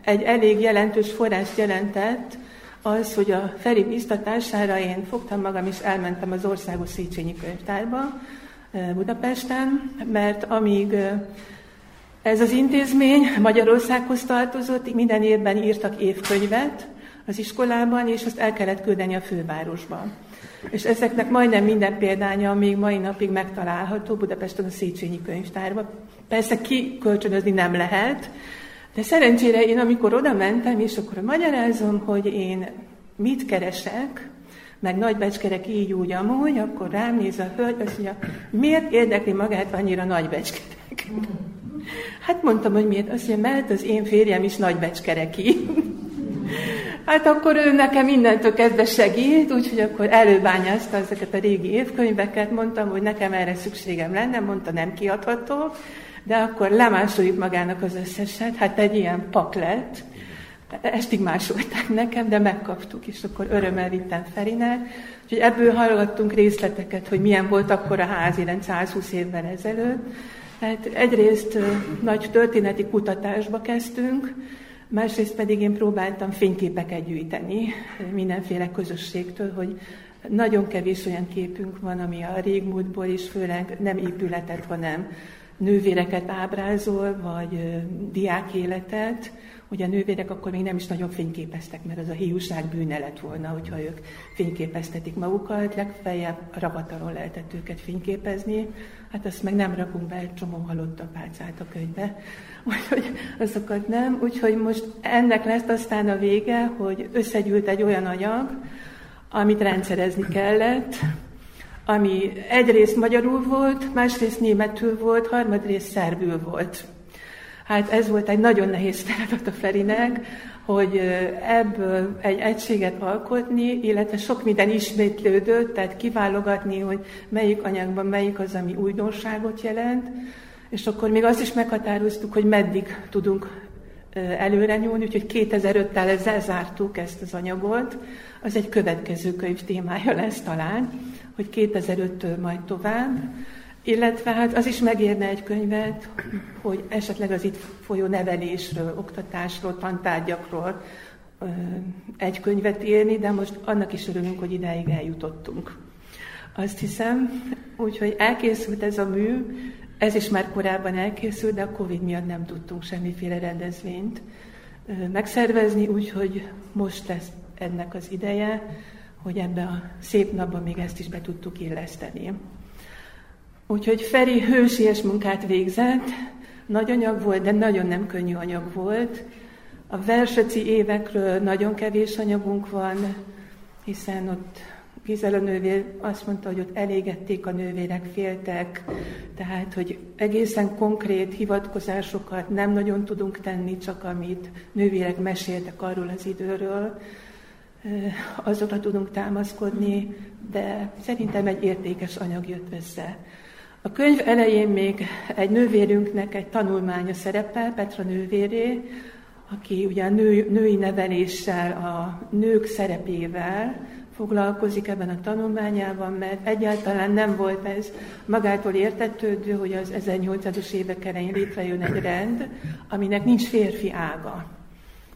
Egy elég jelentős forrást jelentett az, hogy a Feri biztatására én fogtam magam, és elmentem az Országos Széchenyi Könyvtárba, Budapesten, mert amíg ez az intézmény Magyarországhoz tartozott, minden évben írtak évkönyvet az iskolában, és azt el kellett küldeni a fővárosba. És ezeknek majdnem minden példánya még mai napig megtalálható Budapesten a Széchenyi könyvtárban. Persze kikölcsönözni nem lehet, de szerencsére én, amikor oda mentem, és akkor magyarázom, hogy én mit keresek, meg nagybecskerek így úgy amúgy, akkor rám néz a hölgy, azt mondja, miért érdekli magát annyira nagybecskerek? Hát mondtam, hogy miért? Azt mondja, mert az én férjem is nagybecskereki. Hát akkor ő nekem mindentől kezdve segít, úgyhogy akkor előbányázta ezeket a régi évkönyveket, mondtam, hogy nekem erre szükségem lenne, mondta, nem kiadható, de akkor lemásoljuk magának az összeset, hát egy ilyen pak lett, estig másolták nekem, de megkaptuk, és akkor örömmel vittem Ferinek. Úgyhogy ebből hallgattunk részleteket, hogy milyen volt akkor a házirend 120 évvel ezelőtt. Hát egyrészt nagy történeti kutatásba kezdtünk, másrészt pedig én próbáltam fényképeket gyűjteni mindenféle közösségtől, hogy nagyon kevés olyan képünk van, ami a régmúltból is, főleg nem épületet, hanem nővéreket ábrázol, vagy diák életet, hogy a nővérek akkor még nem is nagyon fényképeztek, mert az a hiúság bűne lett volna, hogyha ők fényképeztetik magukat, legfeljebb ravatalon lehetett őket fényképezni, hát azt meg nem rakunk be egy csomó halott apácát a könyvbe, úgyhogy azokat nem, úgyhogy most ennek lesz aztán a vége, hogy összegyűlt egy olyan anyag, amit rendszerezni kellett, ami egyrészt magyarul volt, másrészt németül volt, harmadrészt szerbül volt. Hát ez volt egy nagyon nehéz feladat a Ferinek, hogy ebből egy egységet alkotni, illetve sok minden ismétlődött, tehát kiválogatni, hogy melyik anyagban melyik az, ami újdonságot jelent, és akkor még azt is meghatároztuk, hogy meddig tudunk előre nyúlni, úgyhogy 2005-tel ezzel zártuk ezt az anyagot. Az egy következő könyv témája lesz talán, hogy 2005-től majd tovább. Illetve hát az is megérne egy könyvet, hogy esetleg az itt folyó nevelésről, oktatásról, tantárgyakról egy könyvet írni, de most annak is örülünk, hogy ideig eljutottunk. Azt hiszem, úgyhogy elkészült ez a mű, ez is már korábban elkészült, de a Covid miatt nem tudtunk semmiféle rendezvényt megszervezni, úgyhogy most lesz ennek az ideje, hogy ebbe a szép napban még ezt is be tudtuk illeszteni. Úgyhogy Feri hősies munkát végzett, nagy anyag volt, de nagyon nem könnyű anyag volt. A verseci évekről nagyon kevés anyagunk van, hiszen ott Gizela nővér azt mondta, hogy ott elégették a nővérek, féltek, tehát, hogy egészen konkrét hivatkozásokat nem nagyon tudunk tenni, csak amit nővérek meséltek arról az időről. azokra tudunk támaszkodni, de szerintem egy értékes anyag jött össze. A könyv elején még egy nővérünknek egy tanulmánya szerepel, Petra nővéré, aki ugye a nő, női neveléssel, a nők szerepével foglalkozik ebben a tanulmányában, mert egyáltalán nem volt ez magától értetődő, hogy az 1800-as évek elején létrejön egy rend, aminek nincs férfi ága.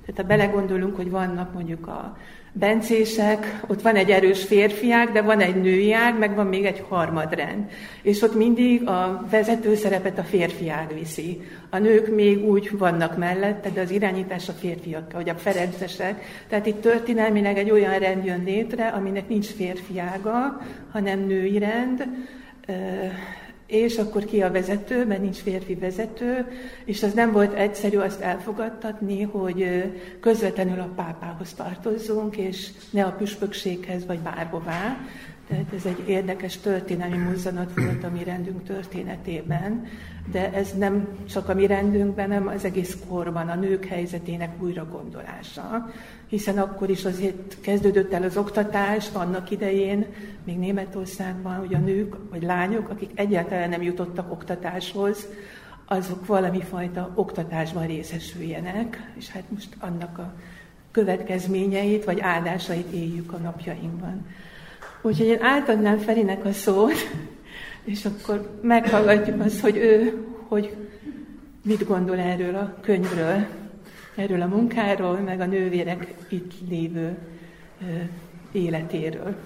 Tehát ha belegondolunk, hogy vannak mondjuk a bencések, ott van egy erős férfiák, de van egy női ág, meg van még egy harmadrend. És ott mindig a vezető szerepet a férfiák viszi. A nők még úgy vannak mellette, de az irányítás a férfiak, vagy a ferencesek. Tehát itt történelmileg egy olyan rend jön létre, aminek nincs férfiága, hanem női rend, és akkor ki a vezető, mert nincs férfi vezető, és az nem volt egyszerű azt elfogadtatni, hogy közvetlenül a pápához tartozzunk, és ne a püspökséghez vagy bárhová. Tehát ez egy érdekes történelmi mozzanat volt a mi rendünk történetében, de ez nem csak a mi rendünkben, hanem az egész korban a nők helyzetének újra gondolása. Hiszen akkor is azért kezdődött el az oktatás annak idején, még Németországban, hogy a nők vagy lányok, akik egyáltalán nem jutottak oktatáshoz, azok valami fajta oktatásban részesüljenek, és hát most annak a következményeit vagy áldásait éljük a napjainkban. Úgyhogy én átadnám Ferinek a szót, és akkor meghallgatjuk azt, hogy ő hogy mit gondol erről a könyvről, erről a munkáról, meg a nővérek itt lévő életéről.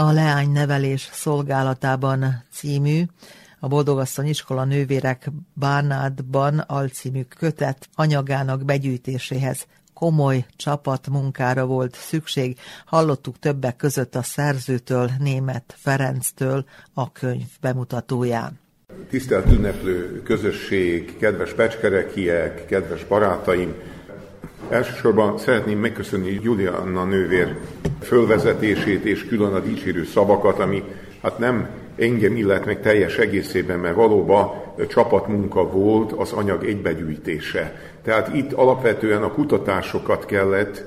A Leánynevelés szolgálatában című, a Boldogasszony iskola nővérek Bárnádban alcímű kötet anyagának begyűjtéséhez komoly csapatmunkára volt szükség. Hallottuk többek között a szerzőtől, német Ferenctől a könyv bemutatóján. Tisztelt ünneplő közösség, kedves pecskerekiek, kedves barátaim! Elsősorban szeretném megköszönni Julianna nővér fölvezetését és külön a dicsérő szavakat, ami hát nem engem illet meg teljes egészében, mert valóban csapatmunka volt az anyag egybegyűjtése. Tehát itt alapvetően a kutatásokat kellett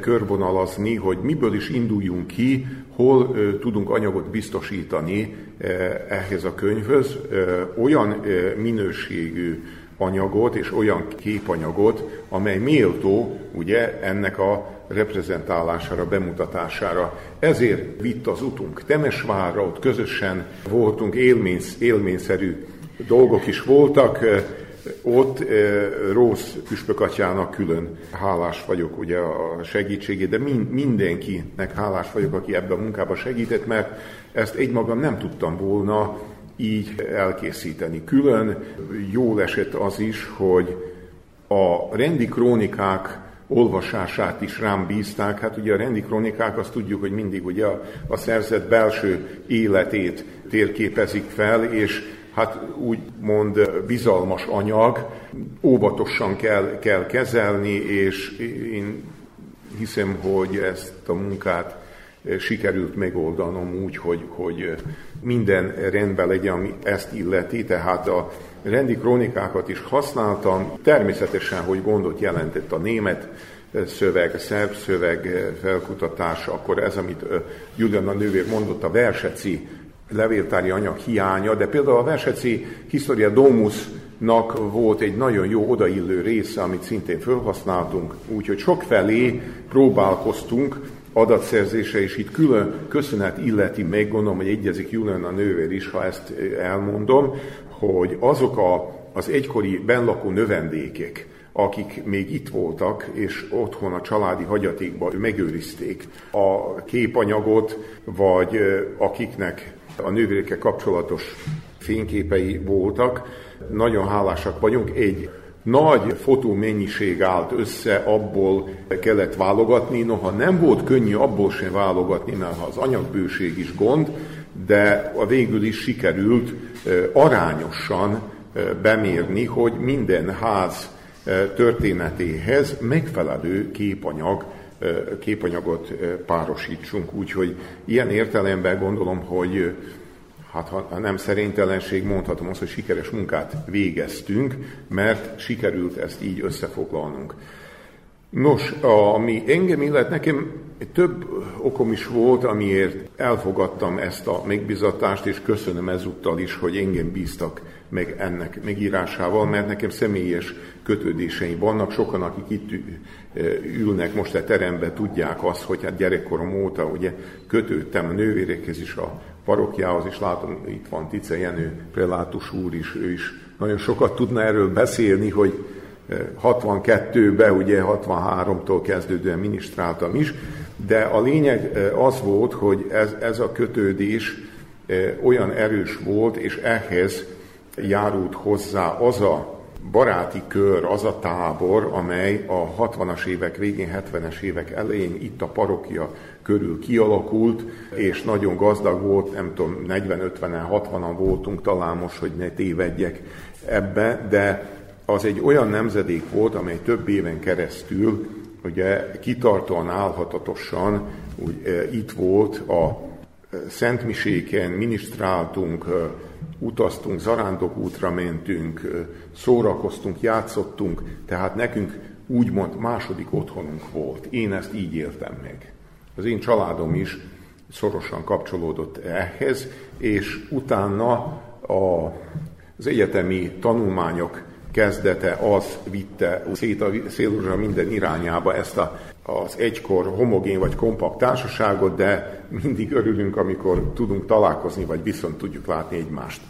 körvonalazni, hogy miből is induljunk ki, hol tudunk anyagot biztosítani ehhez a könyvhöz, olyan minőségű anyagot és olyan képanyagot, amely méltó ugye ennek a reprezentálására, bemutatására. Ezért vitt az utunk Temesvárra, ott közösen voltunk, élmény, élményszerű dolgok is voltak, ott Rósz püspökatyának külön hálás vagyok ugye a segítségét, de mindenkinek hálás vagyok, aki ebben a munkában segített, mert ezt egymagam nem tudtam volna így elkészíteni. Külön jól esett az is, hogy a rendi krónikák olvasását is rám bízták. Hát ugye a rendi krónikák azt tudjuk, hogy mindig ugye a, a szerzet belső életét térképezik fel, és hát úgy mond bizalmas anyag, óvatosan kell, kell kezelni, és én hiszem, hogy ezt a munkát sikerült megoldanom úgy, hogy, hogy minden rendben legyen, ami ezt illeti, tehát a rendi krónikákat is használtam. Természetesen, hogy gondot jelentett a német szöveg, szerb szöveg felkutatása, akkor ez, amit Juliana nővér mondott, a verseci levéltári anyag hiánya, de például a verseci Historia Domusnak volt egy nagyon jó odaillő része, amit szintén felhasználtunk, úgyhogy sokfelé próbálkoztunk adatszerzése, és itt külön köszönet illeti meg, gondolom, hogy egyezik Juliana nővér is, ha ezt elmondom, hogy azok a, az egykori benlakó növendékek, akik még itt voltak, és otthon a családi hagyatékban megőrizték a képanyagot, vagy akiknek a nővérekkel kapcsolatos fényképei voltak. Nagyon hálásak vagyunk. Egy nagy fotó mennyiség állt össze, abból kellett válogatni. Noha nem volt könnyű abból sem válogatni, mert az anyagbőség is gond, de a végül is sikerült arányosan bemérni, hogy minden ház történetéhez megfelelő képanyag, képanyagot párosítsunk. Úgyhogy ilyen értelemben gondolom, hogy hát ha nem szerintelenség, mondhatom azt, hogy sikeres munkát végeztünk, mert sikerült ezt így összefoglalnunk. Nos, ami engem illet, nekem több okom is volt, amiért elfogadtam ezt a megbizatást, és köszönöm ezúttal is, hogy engem bíztak meg ennek megírásával, mert nekem személyes kötődéseim vannak. Sokan, akik itt ülnek most a teremben, tudják azt, hogy hát gyerekkorom óta ugye kötődtem a nővérekhez is, a parokjához, és látom, itt van Tice Jenő, prelátus úr is, ő is nagyon sokat tudna erről beszélni, hogy 62-ben, ugye 63-tól kezdődően minisztráltam is, de a lényeg az volt, hogy ez, ez a kötődés olyan erős volt, és ehhez járult hozzá az a baráti kör, az a tábor, amely a 60-as évek végén, 70-es évek elején itt a parokia körül kialakult, és nagyon gazdag volt, nem tudom, 40-50-en, 60-an voltunk talán most, hogy ne tévedjek ebbe, de az egy olyan nemzedék volt, amely több éven keresztül ugye kitartóan állhatatosan úgy, e, itt volt a e, Szentmiséken, minisztráltunk, e, utaztunk, zarándokútra mentünk, szórakoztunk, játszottunk, tehát nekünk úgymond második otthonunk volt. Én ezt így éltem meg. Az én családom is szorosan kapcsolódott ehhez, és utána a, az egyetemi tanulmányok kezdete az vitte szét a széluzsa minden irányába ezt a, az egykor homogén vagy kompakt társaságot, de mindig örülünk, amikor tudunk találkozni, vagy viszont tudjuk látni egymást.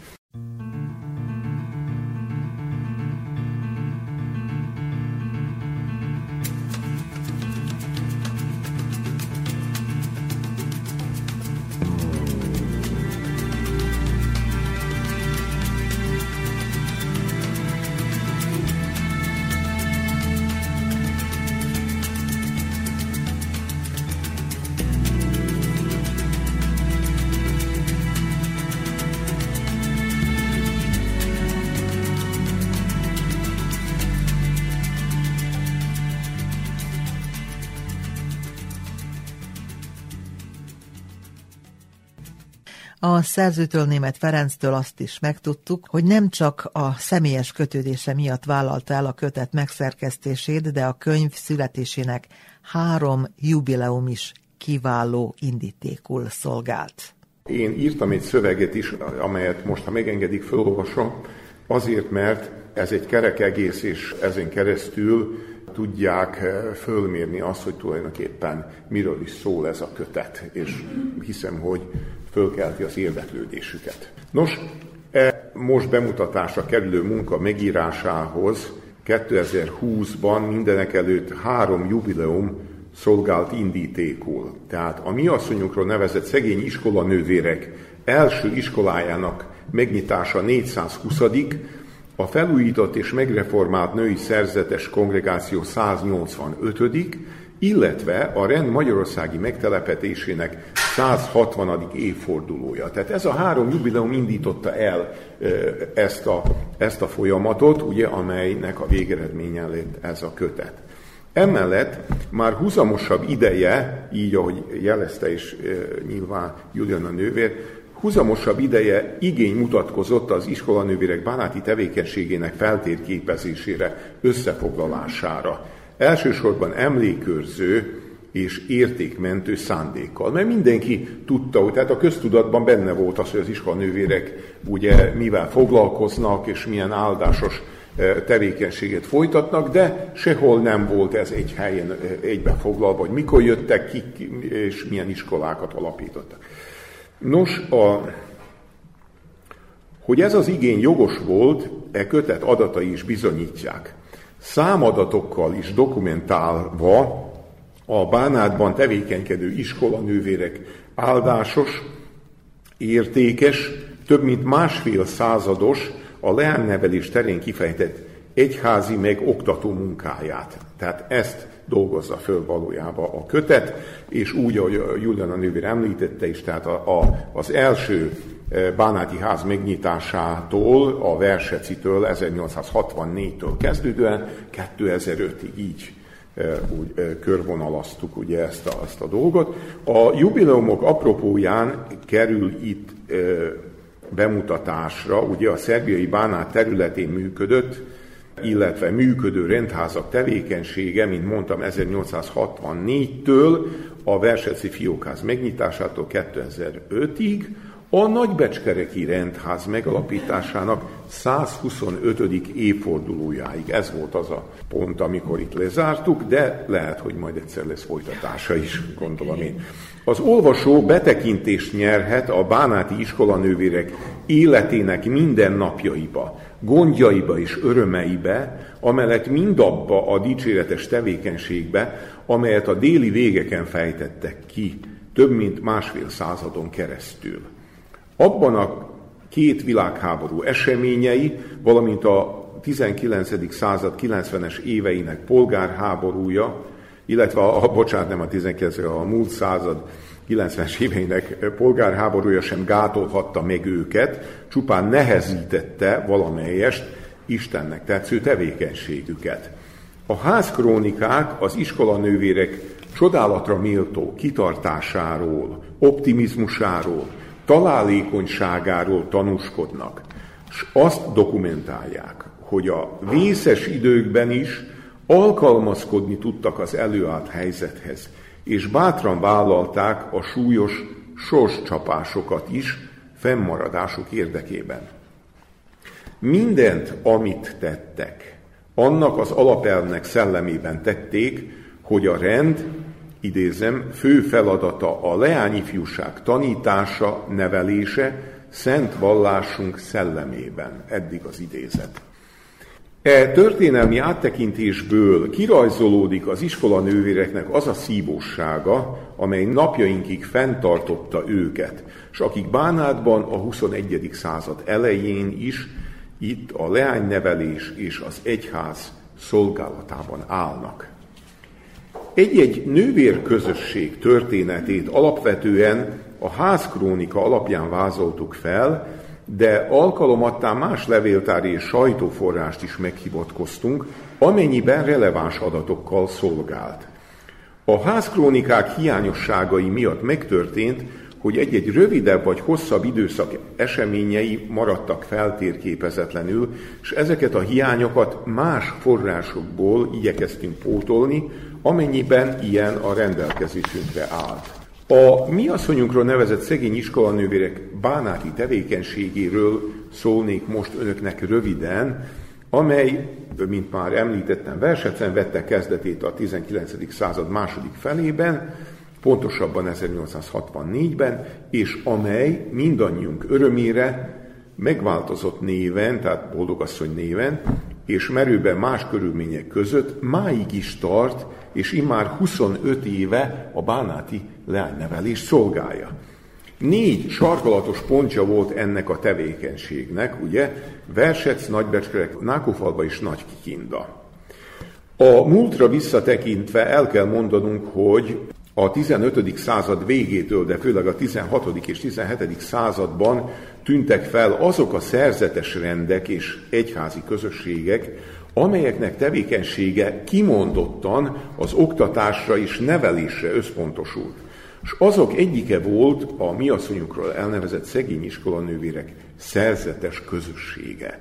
A szerzőtől német Ferenctől azt is megtudtuk, hogy nem csak a személyes kötődése miatt vállalta el a kötet megszerkesztését, de a könyv születésének három jubileum is kiváló indítékul szolgált. Én írtam egy szöveget is, amelyet most, ha megengedik, felolvasom, azért, mert ez egy kerek egész, és ezen keresztül tudják fölmérni azt, hogy tulajdonképpen miről is szól ez a kötet, és hiszem, hogy fölkelti az érdeklődésüket. Nos, e most bemutatásra kerülő munka megírásához 2020-ban mindenek előtt három jubileum szolgált indítékul. Tehát a mi asszonyunkról nevezett szegény iskolanővérek első iskolájának megnyitása 420 a felújított és megreformált női szerzetes kongregáció 185 illetve a rend magyarországi megtelepetésének 160. évfordulója. Tehát ez a három jubileum indította el ezt a, ezt a folyamatot, ugye, amelynek a végeredménye lett ez a kötet. Emellett már húzamosabb ideje, így ahogy jelezte is nyilván Juliana nővér, húzamosabb ideje igény mutatkozott az iskolanővérek bánáti tevékenységének feltérképezésére, összefoglalására. Elsősorban emlékőrző és értékmentő szándékkal. Mert mindenki tudta, hogy tehát a köztudatban benne volt az, hogy az iskolanővérek ugye mivel foglalkoznak, és milyen áldásos tevékenységet folytatnak, de sehol nem volt ez egy helyen egybefoglalva, hogy mikor jöttek ki, és milyen iskolákat alapítottak. Nos, a, hogy ez az igény jogos volt, e kötet adatai is bizonyítják. Számadatokkal is dokumentálva a Bánátban tevékenykedő iskolanővérek áldásos, értékes, több mint másfél százados a leánynevelés terén kifejtett egyházi meg oktató munkáját. Tehát ezt dolgozza föl valójában a kötet, és úgy, ahogy Juliana nővér említette is, tehát a, a, az első Bánáti ház megnyitásától, a Versecitől 1864-től kezdődően 2005-ig így e, úgy e, körvonalaztuk ugye ezt a, ezt a dolgot. A jubileumok apropóján kerül itt bemutatásra, ugye a szerbiai bánát területén működött, illetve működő rendházak tevékenysége, mint mondtam, 1864-től a Verseci Fiókház megnyitásától 2005-ig, a Nagybecskereki rendház megalapításának 125. évfordulójáig. Ez volt az a pont, amikor itt lezártuk, de lehet, hogy majd egyszer lesz folytatása is, gondolom én. Az olvasó betekintést nyerhet a bánáti iskolanővérek életének minden napjaiba, gondjaiba és örömeibe, amellett mindabba a dicséretes tevékenységbe, amelyet a déli végeken fejtettek ki, több mint másfél századon keresztül. Abban a két világháború eseményei, valamint a 19. század 90-es éveinek polgárháborúja, illetve a, bocsánat, nem a 19. a múlt század 90-es éveinek polgárháborúja sem gátolhatta meg őket, csupán nehezítette valamelyest Istennek tetsző tevékenységüket. A házkrónikák az iskolanővérek csodálatra méltó kitartásáról, optimizmusáról, találékonyságáról tanúskodnak, és azt dokumentálják, hogy a vészes időkben is alkalmazkodni tudtak az előállt helyzethez, és bátran vállalták a súlyos sorscsapásokat is fennmaradásuk érdekében. Mindent, amit tettek, annak az alapelvnek szellemében tették, hogy a rend, idézem, fő feladata a leányifjúság tanítása, nevelése, szent vallásunk szellemében. Eddig az idézet. E történelmi áttekintésből kirajzolódik az iskola nővéreknek az a szívósága, amely napjainkig fenntartotta őket, és akik Bánátban a 21. század elején is itt a leánynevelés és az egyház szolgálatában állnak. Egy-egy nővér közösség történetét alapvetően a házkrónika alapján vázoltuk fel, de alkalomattán más levéltári és sajtóforrást is meghivatkoztunk, amennyiben releváns adatokkal szolgált. A házkrónikák hiányosságai miatt megtörtént, hogy egy-egy rövidebb vagy hosszabb időszak eseményei maradtak feltérképezetlenül, és ezeket a hiányokat más forrásokból igyekeztünk pótolni, amennyiben ilyen a rendelkezésünkre állt. A mi asszonyunkról nevezett szegény iskolanővérek bánáti tevékenységéről szólnék most önöknek röviden, amely, mint már említettem, Versecen vette kezdetét a 19. század második felében, pontosabban 1864-ben, és amely mindannyiunk örömére megváltozott néven, tehát boldogasszony néven, és merőben más körülmények között máig is tart, és immár 25 éve a bánáti leánynevelés szolgálja. Négy sarkalatos pontja volt ennek a tevékenységnek, ugye, Versec, Nagybecskerek, Nákofalba és Nagykikinda. A múltra visszatekintve el kell mondanunk, hogy a 15. század végétől, de főleg a 16. és 17. században tűntek fel azok a szerzetes rendek és egyházi közösségek, amelyeknek tevékenysége kimondottan az oktatásra és nevelésre összpontosult. És azok egyike volt a mi asszonyunkról elnevezett szegény iskolanővérek szerzetes közössége.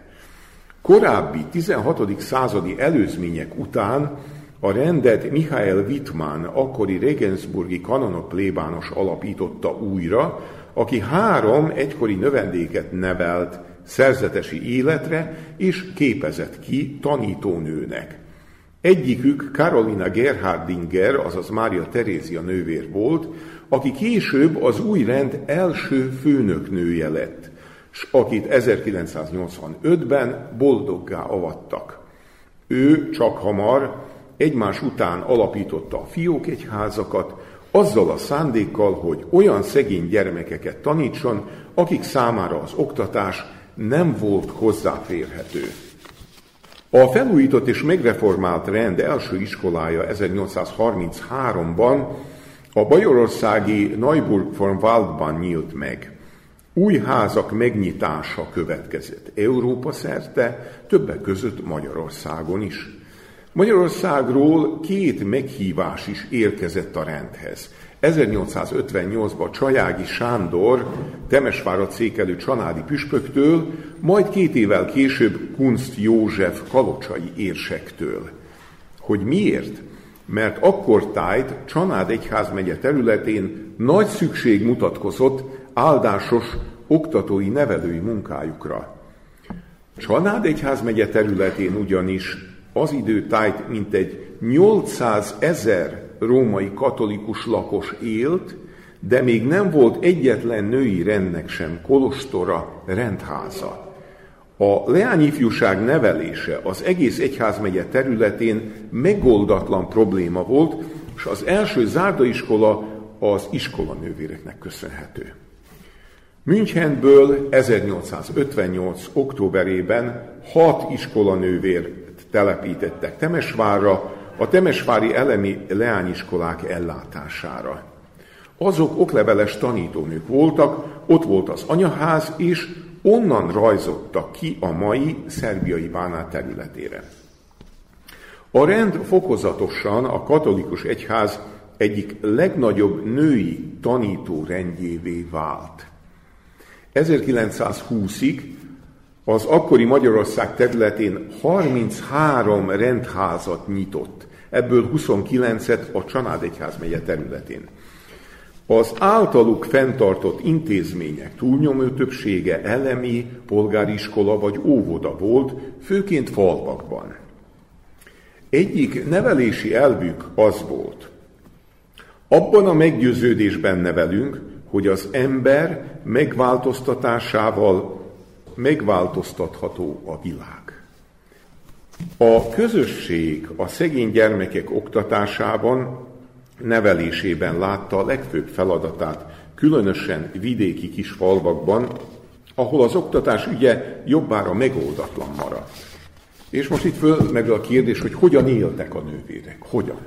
Korábbi 16. századi előzmények után a rendet Michael Wittmann, akkori Regensburgi kanonok plébános alapította újra, aki három egykori növendéket nevelt szerzetesi életre, és képezett ki tanítónőnek. Egyikük Carolina Gerhardinger, azaz Mária Terézia nővér volt, aki később az új rend első főnöknője lett, s akit 1985-ben boldoggá avattak. Ő csak hamar egymás után alapította a fiók egyházakat, azzal a szándékkal, hogy olyan szegény gyermekeket tanítson, akik számára az oktatás nem volt hozzáférhető. A felújított és megreformált rend első iskolája 1833-ban a bajorországi Neuburg von Waldban nyílt meg. Új házak megnyitása következett Európa szerte, többek között Magyarországon is. Magyarországról két meghívás is érkezett a rendhez. 1858-ban Csajági Sándor, Temesvárat székelő csanádi püspöktől, majd két évvel később Kunst József kalocsai érsektől. Hogy miért? Mert akkor tájt Csanád egyházmegye területén nagy szükség mutatkozott áldásos oktatói nevelői munkájukra. Csanád egyházmegye területén ugyanis az idő tájt mintegy 800 ezer római katolikus lakos élt, de még nem volt egyetlen női rendnek sem kolostora, rendháza. A leányifjúság nevelése az egész egyházmegye területén megoldatlan probléma volt, és az első zárdaiskola az iskolanővéreknek köszönhető. Münchenből 1858. októberében hat iskolanővér telepítettek Temesvárra, a Temesvári elemi leányiskolák ellátására. Azok okleveles tanítónők voltak, ott volt az anyaház, és onnan rajzottak ki a mai szerbiai bánát területére. A rend fokozatosan a katolikus egyház egyik legnagyobb női tanító rendjévé vált. 1920-ig az akkori Magyarország területén 33 rendházat nyitott, ebből 29-et a Csanád Egyház megye területén. Az általuk fenntartott intézmények túlnyomó többsége elemi, polgári iskola vagy óvoda volt, főként falvakban. Egyik nevelési elvük az volt, abban a meggyőződésben nevelünk, hogy az ember megváltoztatásával megváltoztatható a világ. A közösség a szegény gyermekek oktatásában, nevelésében látta a legfőbb feladatát, különösen vidéki kis falvakban, ahol az oktatás ügye jobbára megoldatlan maradt. És most itt föl meg a kérdés, hogy hogyan éltek a nővérek, hogyan.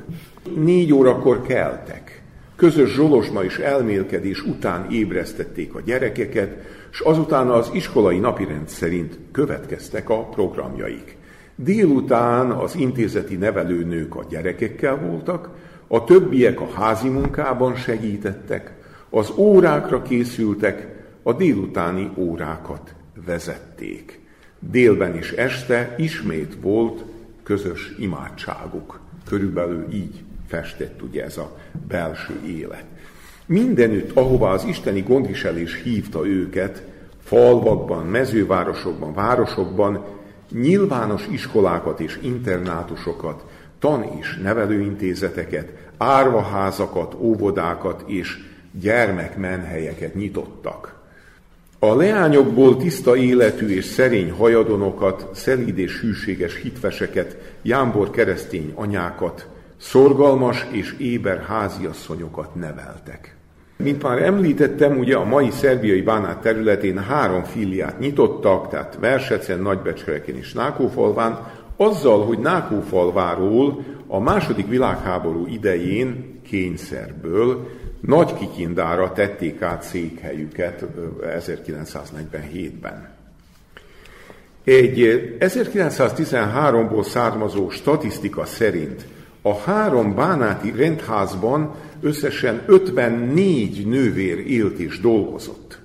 Négy órakor keltek, közös zsolosma és elmélkedés után ébresztették a gyerekeket, és azután az iskolai napirend szerint következtek a programjaik. Délután az intézeti nevelőnők a gyerekekkel voltak, a többiek a házi munkában segítettek, az órákra készültek, a délutáni órákat vezették. Délben és este ismét volt közös imádságuk. Körülbelül így festett ugye ez a belső élet. Mindenütt, ahová az isteni gondviselés hívta őket, falvakban, mezővárosokban, városokban, nyilvános iskolákat és internátusokat, tan- és nevelőintézeteket, árvaházakat, óvodákat és gyermekmenhelyeket nyitottak. A leányokból tiszta életű és szerény hajadonokat, szelíd és hűséges hitveseket, jámbor keresztény anyákat, szorgalmas és éber háziasszonyokat neveltek. Mint már említettem, ugye a mai szerbiai bánát területén három filiát nyitottak, tehát Versecen, Nagybecskereken és Nákófalván, azzal, hogy Nákófalváról a második világháború idején kényszerből nagy kikindára tették át székhelyüket 1947-ben. Egy 1913-ból származó statisztika szerint a három bánáti rendházban összesen 54 nővér élt és dolgozott.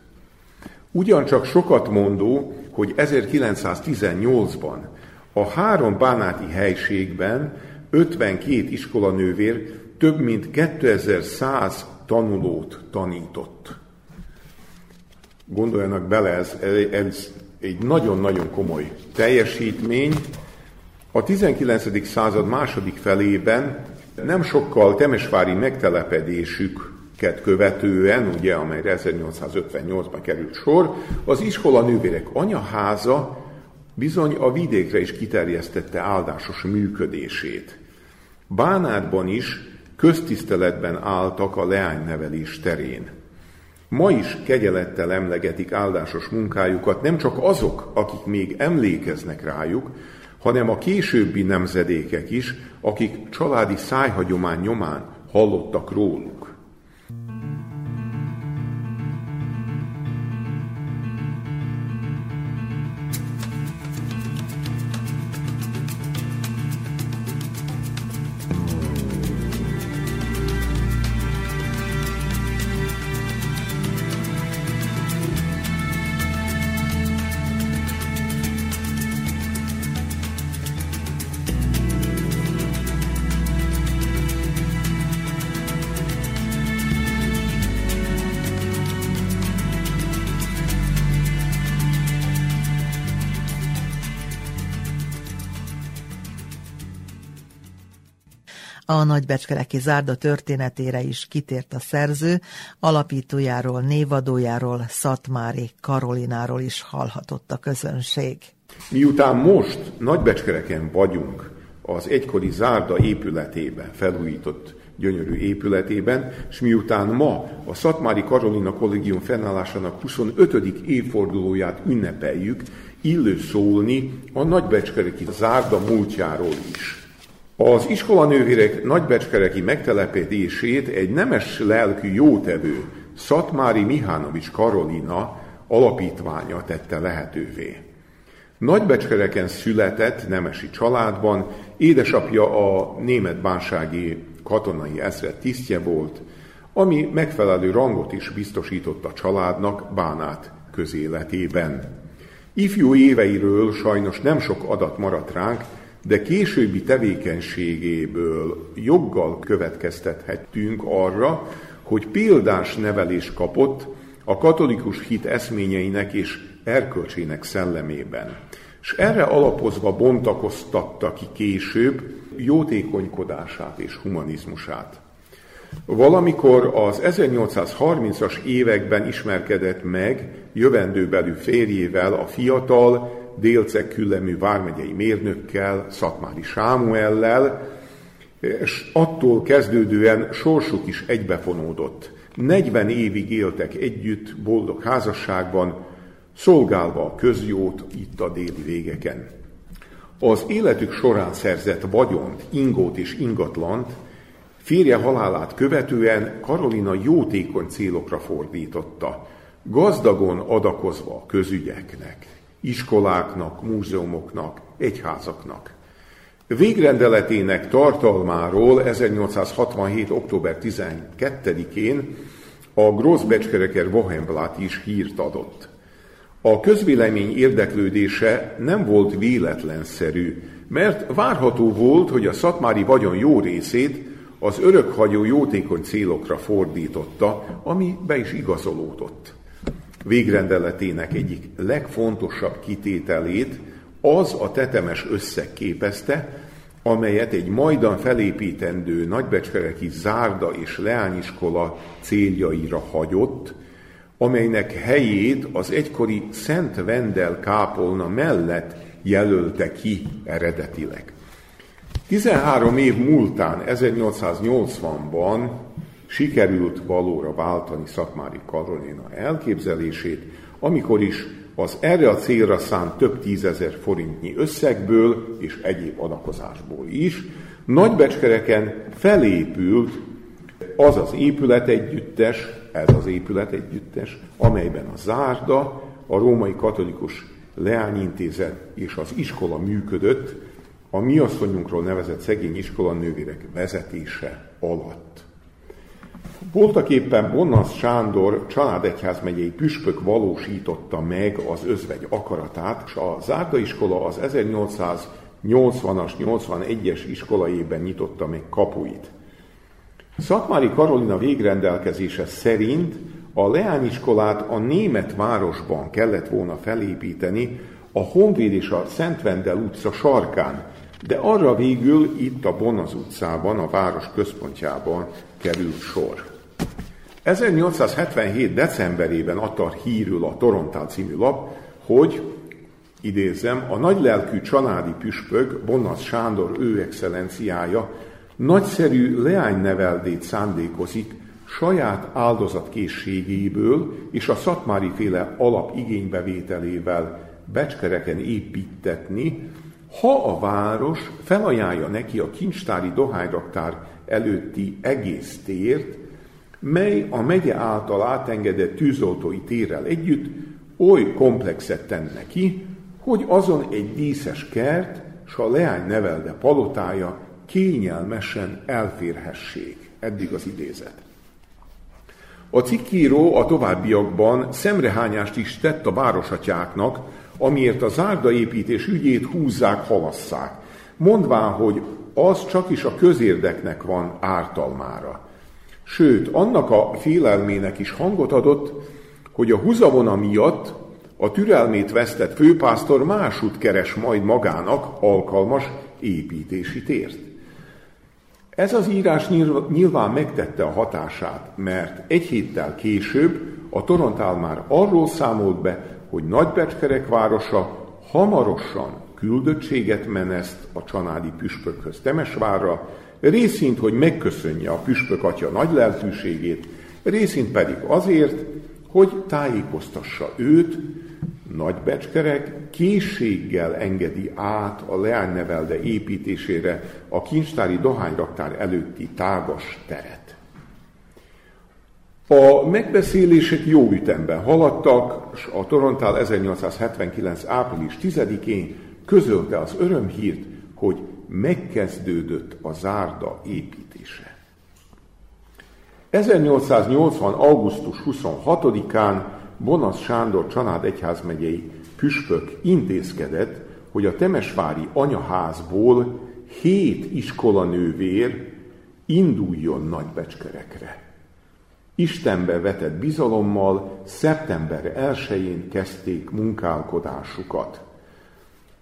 Ugyancsak sokat mondó, hogy 1918-ban a három bánáti helységben 52 iskolanővér több mint 2100 tanulót tanított. Gondoljanak bele, ez, ez egy nagyon-nagyon komoly teljesítmény. A 19. század második felében nem sokkal Temesvári megtelepedésüket követően, ugye, amelyre 1858-ban került sor, az iskola nővérek anyaháza bizony a vidékre is kiterjesztette áldásos működését. Bánátban is köztiszteletben álltak a leánynevelés terén. Ma is kegyelettel emlegetik áldásos munkájukat nem csak azok, akik még emlékeznek rájuk, hanem a későbbi nemzedékek is, akik családi szájhagyomány nyomán hallottak róluk. A nagybecskereki zárda történetére is kitért a szerző, alapítójáról, névadójáról, Szatmári Karolináról is hallhatott a közönség. Miután most Nagybecskereken vagyunk, az egykori zárda épületében, felújított gyönyörű épületében, és miután ma a Szatmári Karolina Kollégium fennállásának 25. évfordulóját ünnepeljük, illő szólni a Nagybecskereki zárda múltjáról is. Az iskolanővérek nagybecskereki megtelepedését egy nemes lelkű jótevő, Szatmári Mihánovics Karolina alapítványa tette lehetővé. Nagybecskereken született nemesi családban, édesapja a német bánsági katonai ezred tisztje volt, ami megfelelő rangot is biztosított a családnak bánát közéletében. Ifjú éveiről sajnos nem sok adat maradt ránk, de későbbi tevékenységéből joggal következtethettünk arra, hogy példás nevelés kapott a katolikus hit eszményeinek és erkölcsének szellemében. És erre alapozva bontakoztatta ki később jótékonykodását és humanizmusát. Valamikor az 1830-as években ismerkedett meg jövendőbeli férjével a fiatal, Délceg küllemű vármegyei mérnökkel, Szatmári Sámuellel, és attól kezdődően sorsuk is egybefonódott. 40 évig éltek együtt, boldog házasságban, szolgálva a közjót itt a déli végeken. Az életük során szerzett vagyont, ingót és ingatlant férje halálát követően Karolina jótékony célokra fordította, gazdagon adakozva a közügyeknek iskoláknak, múzeumoknak, egyházaknak. Végrendeletének tartalmáról 1867. október 12-én a Grossbecskereker Wohenblatt is hírt adott. A közvélemény érdeklődése nem volt véletlenszerű, mert várható volt, hogy a szatmári vagyon jó részét az örökhagyó jótékony célokra fordította, ami be is igazolódott végrendeletének egyik legfontosabb kitételét az a tetemes összeg képezte, amelyet egy majdan felépítendő nagybecskereki zárda és leányiskola céljaira hagyott, amelynek helyét az egykori Szent Vendel kápolna mellett jelölte ki eredetileg. 13 év múltán, 1880-ban sikerült valóra váltani Szatmári Karolina elképzelését, amikor is az erre a célra szánt több tízezer forintnyi összegből és egyéb adakozásból is Nagybecskereken felépült az az épület együttes, ez az épület együttes, amelyben a zárda, a római katolikus leányintézet és az iskola működött a mi asszonyunkról nevezett szegény iskola nővérek vezetése alatt. Voltak éppen Bonnasz Sándor családegyházmegyei püspök valósította meg az özvegy akaratát, és a Zárda iskola az 1880-as, 81-es iskolaében nyitotta meg kapuit. Szatmári Karolina végrendelkezése szerint a leányiskolát a német városban kellett volna felépíteni, a Honvéd és a Szentvendel utca sarkán, de arra végül itt a Bonaz utcában, a város központjában került sor. 1877. decemberében adta hírül a Torontál című lap, hogy, idézem, a nagylelkű családi püspök, Bonaz Sándor ő excellenciája nagyszerű leányneveldét szándékozik saját áldozatkészségéből és a szatmári féle alap igénybevételével becskereken építetni, ha a város felajánlja neki a kincstári dohányraktár előtti egész tért, mely a megye által átengedett tűzoltói térrel együtt oly komplexet tenne ki, hogy azon egy díszes kert, s a leány nevelde palotája kényelmesen elférhessék. Eddig az idézet. A cikkíró a továbbiakban szemrehányást is tett a városatyáknak, amiért a zárdaépítés ügyét húzzák, halasszák, mondván, hogy az csak is a közérdeknek van ártalmára. Sőt, annak a félelmének is hangot adott, hogy a húzavona miatt a türelmét vesztett főpásztor másút keres majd magának alkalmas építési tért. Ez az írás nyilván megtette a hatását, mert egy héttel később a Torontál már arról számolt be, hogy Nagybecskerek városa hamarosan küldöttséget meneszt a csanádi püspökhöz Temesvárra, részint, hogy megköszönje a püspök atya nagy lelkűségét, részint pedig azért, hogy tájékoztassa őt, Nagybecskerek készséggel engedi át a leánynevelde építésére a kincstári dohányraktár előtti tágas teret. A megbeszélések jó ütemben haladtak, és a Torontál 1879. április 10-én közölte az örömhírt, hogy megkezdődött a zárda építése. 1880. augusztus 26-án Bonasz Sándor család egyházmegyei püspök intézkedett, hogy a Temesvári anyaházból hét iskolanővér induljon Nagybecskerekre. Istenbe vetett bizalommal szeptember 1-én kezdték munkálkodásukat.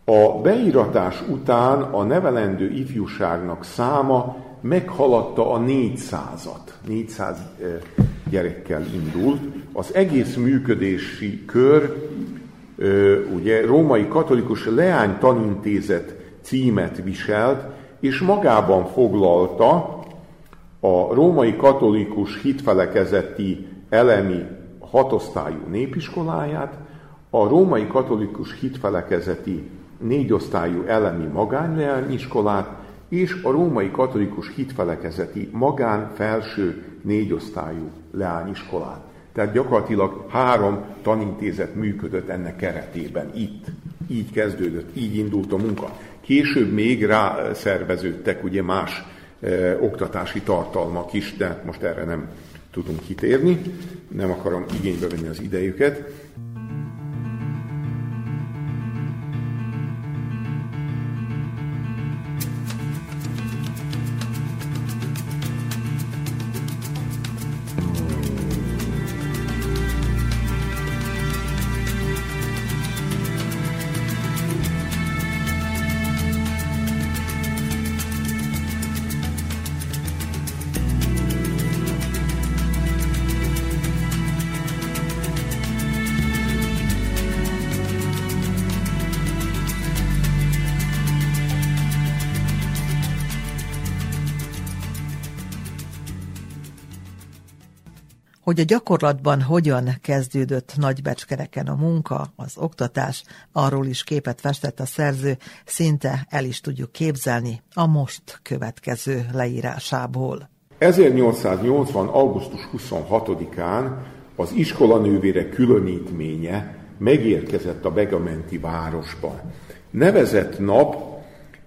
A beíratás után a nevelendő ifjúságnak száma meghaladta a 400-at. 400 gyerekkel indult. Az egész működési kör, ugye római katolikus leány tanintézet címet viselt, és magában foglalta a római katolikus hitfelekezeti elemi hatosztályú népiskoláját, a római katolikus hitfelekezeti négyosztályú elemi magánleányiskolát és a római katolikus hitfelekezeti magán felső négyosztályú leányiskolát. Tehát gyakorlatilag három tanintézet működött ennek keretében itt. Így kezdődött, így indult a munka. Később még rászerveződtek ugye más e, oktatási tartalmak is, de most erre nem tudunk kitérni, nem akarom igénybe venni az idejüket. Hogy a gyakorlatban hogyan kezdődött nagybecskereken a munka, az oktatás, arról is képet festett a szerző, szinte el is tudjuk képzelni a most következő leírásából. 1880. augusztus 26-án az iskolanővére különítménye megérkezett a Begamenti városba. Nevezett nap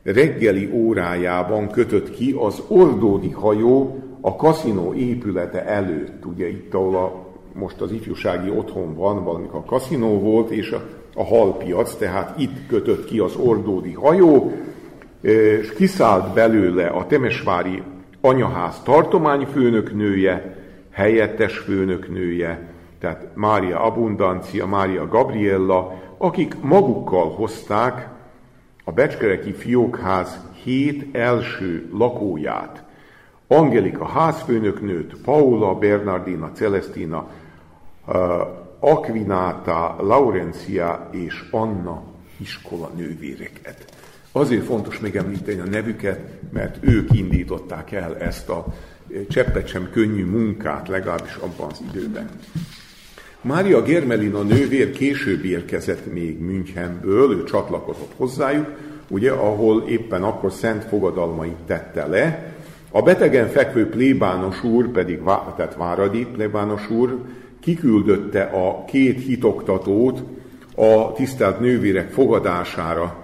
reggeli órájában kötött ki az ordódi hajó a kaszinó épülete előtt. Ugye itt, ahol a, most az ifjúsági otthon van, valamikor a kaszinó volt, és a, a halpiac, tehát itt kötött ki az ordódi hajó, és kiszállt belőle a Temesvári anyaház tartományfőnöknője, helyettes főnöknője, tehát Mária Abundancia, Mária Gabriella, akik magukkal hozták a Becskereki Fiókház hét első lakóját, Angelika házfőnöknőt, Paula Bernardina Celestina, uh, Aquináta, Laurencia és Anna iskola nővéreket. Azért fontos megemlíteni a nevüket, mert ők indították el ezt a cseppet sem könnyű munkát, legalábbis abban az időben. Mária Germelina nővér később érkezett még Münchenből, ő csatlakozott hozzájuk, ugye, ahol éppen akkor szent fogadalmait tette le. A betegen fekvő plébános úr pedig, tehát Váradi plébános úr, kiküldötte a két hitoktatót a tisztelt nővérek fogadására,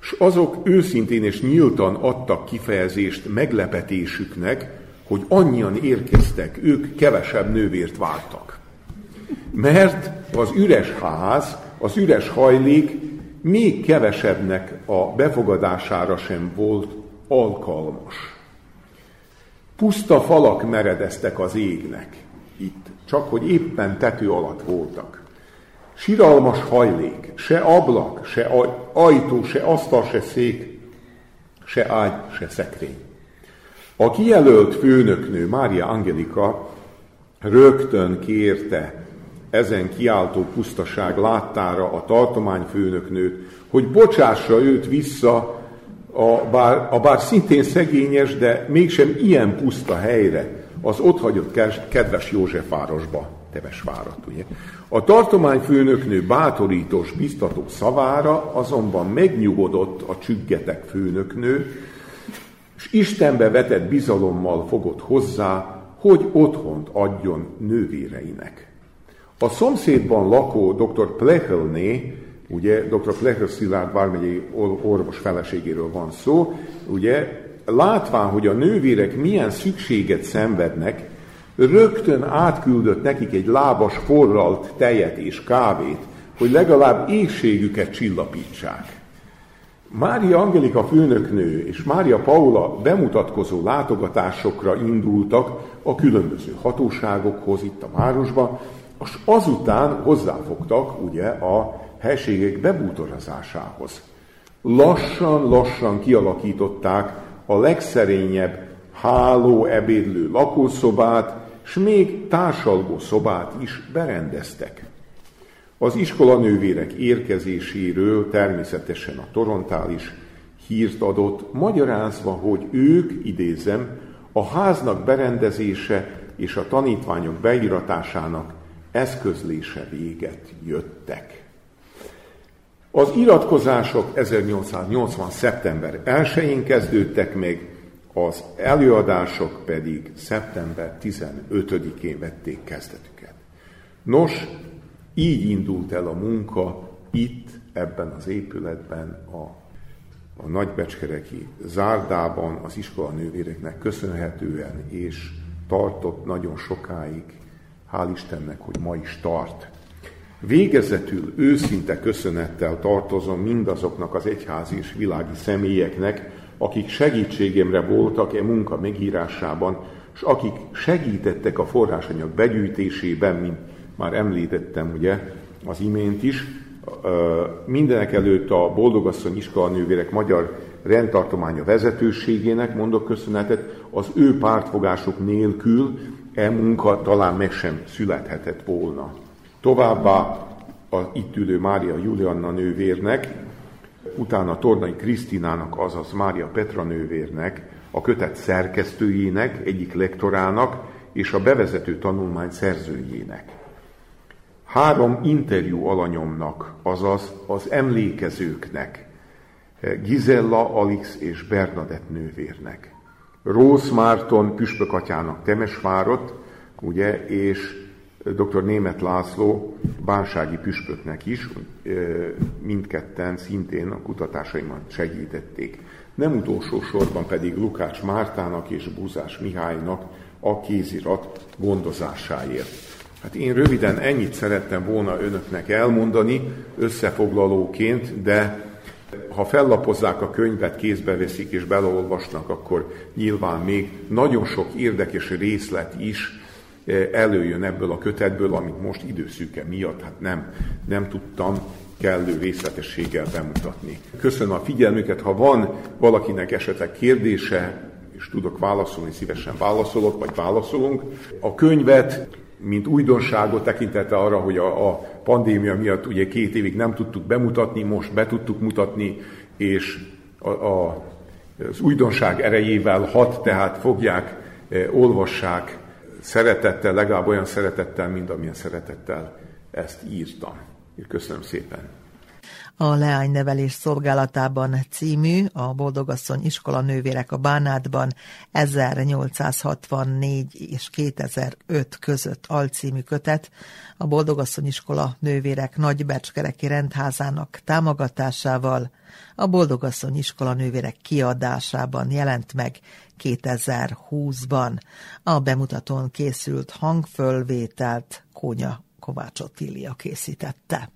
és azok őszintén és nyíltan adtak kifejezést meglepetésüknek, hogy annyian érkeztek, ők kevesebb nővért vártak. Mert az üres ház, az üres hajlék még kevesebbnek a befogadására sem volt alkalmas. Puszta falak meredeztek az égnek itt, csak hogy éppen tető alatt voltak. Siralmas hajlék, se ablak, se ajtó, se asztal, se szék, se ágy, se szekrény. A kijelölt főnöknő, Mária Angelika, rögtön kérte ezen kiáltó pusztaság láttára a tartományfőnöknőt, hogy bocsássa őt vissza a bár, a bár szintén szegényes, de mégsem ilyen puszta helyre, az otthagyott kedves Józsefvárosba, Tevesvárat, ugye. A tartományfőnöknő bátorítós, biztató szavára azonban megnyugodott a csüggetek főnöknő, és Istenbe vetett bizalommal fogott hozzá, hogy otthont adjon nővéreinek. A szomszédban lakó dr. Plechelné, ugye dr. Plechel Szilárd vármegyei orvos feleségéről van szó, ugye látván, hogy a nővérek milyen szükséget szenvednek, rögtön átküldött nekik egy lábas forralt tejet és kávét, hogy legalább éjségüket csillapítsák. Mária Angelika főnöknő és Mária Paula bemutatkozó látogatásokra indultak a különböző hatóságokhoz itt a városban, és azután hozzáfogtak ugye a helységek bebútorozásához. Lassan-lassan kialakították a legszerényebb háló ebédlő lakószobát, s még társalgó szobát is berendeztek. Az iskolanővérek érkezéséről természetesen a Torontál is hírt adott, magyarázva, hogy ők, idézem, a háznak berendezése és a tanítványok beiratásának eszközlése véget jöttek. Az iratkozások 1880. szeptember 1-én kezdődtek meg, az előadások pedig szeptember 15-én vették kezdetüket. Nos, így indult el a munka itt, ebben az épületben, a, a nagybecskereki zárdában, az iskola nővéreknek köszönhetően, és tartott nagyon sokáig, hál' Istennek, hogy ma is tart. Végezetül őszinte köszönettel tartozom mindazoknak az egyházi és világi személyeknek, akik segítségemre voltak e munka megírásában, és akik segítettek a forrásanyag begyűjtésében, mint már említettem ugye az imént is, mindenek előtt a Boldogasszony iskolanővérek magyar rendtartománya vezetőségének mondok köszönetet, az ő pártfogások nélkül e munka talán meg sem születhetett volna. Továbbá a itt ülő Mária Julianna nővérnek, utána Tornai Krisztinának, azaz Mária Petra nővérnek, a kötet szerkesztőjének, egyik lektorának és a bevezető tanulmány szerzőjének. Három interjú alanyomnak, azaz az emlékezőknek, Gizella, Alix és Bernadett nővérnek. Rósz Márton püspökatyának Temesvárot, ugye, és dr. Német László bánsági püspöknek is, mindketten szintén a kutatásaimat segítették. Nem utolsó sorban pedig Lukács Mártának és Búzás Mihálynak a kézirat gondozásáért. Hát én röviden ennyit szerettem volna önöknek elmondani összefoglalóként, de ha fellapozzák a könyvet, kézbe veszik és beleolvasnak, akkor nyilván még nagyon sok érdekes részlet is előjön ebből a kötetből, amit most időszűke miatt hát nem, nem tudtam kellő részletességgel bemutatni. Köszönöm a figyelmüket, ha van valakinek esetleg kérdése, és tudok válaszolni, szívesen válaszolok, vagy válaszolunk. A könyvet, mint újdonságot tekintette arra, hogy a, a pandémia miatt ugye két évig nem tudtuk bemutatni, most be tudtuk mutatni, és a, a, az újdonság erejével hat, tehát fogják, e, olvassák szeretettel, legalább olyan szeretettel, mint amilyen szeretettel ezt írtam. Köszönöm szépen! a Leánynevelés szolgálatában című, a Boldogasszony iskola nővérek a Bánátban 1864 és 2005 között alcímű kötet a Boldogasszony iskola nővérek Nagybecskereki rendházának támogatásával a Boldogasszony iskola nővérek kiadásában jelent meg 2020-ban. A bemutatón készült hangfölvételt Kónya Kovács Ottília készítette.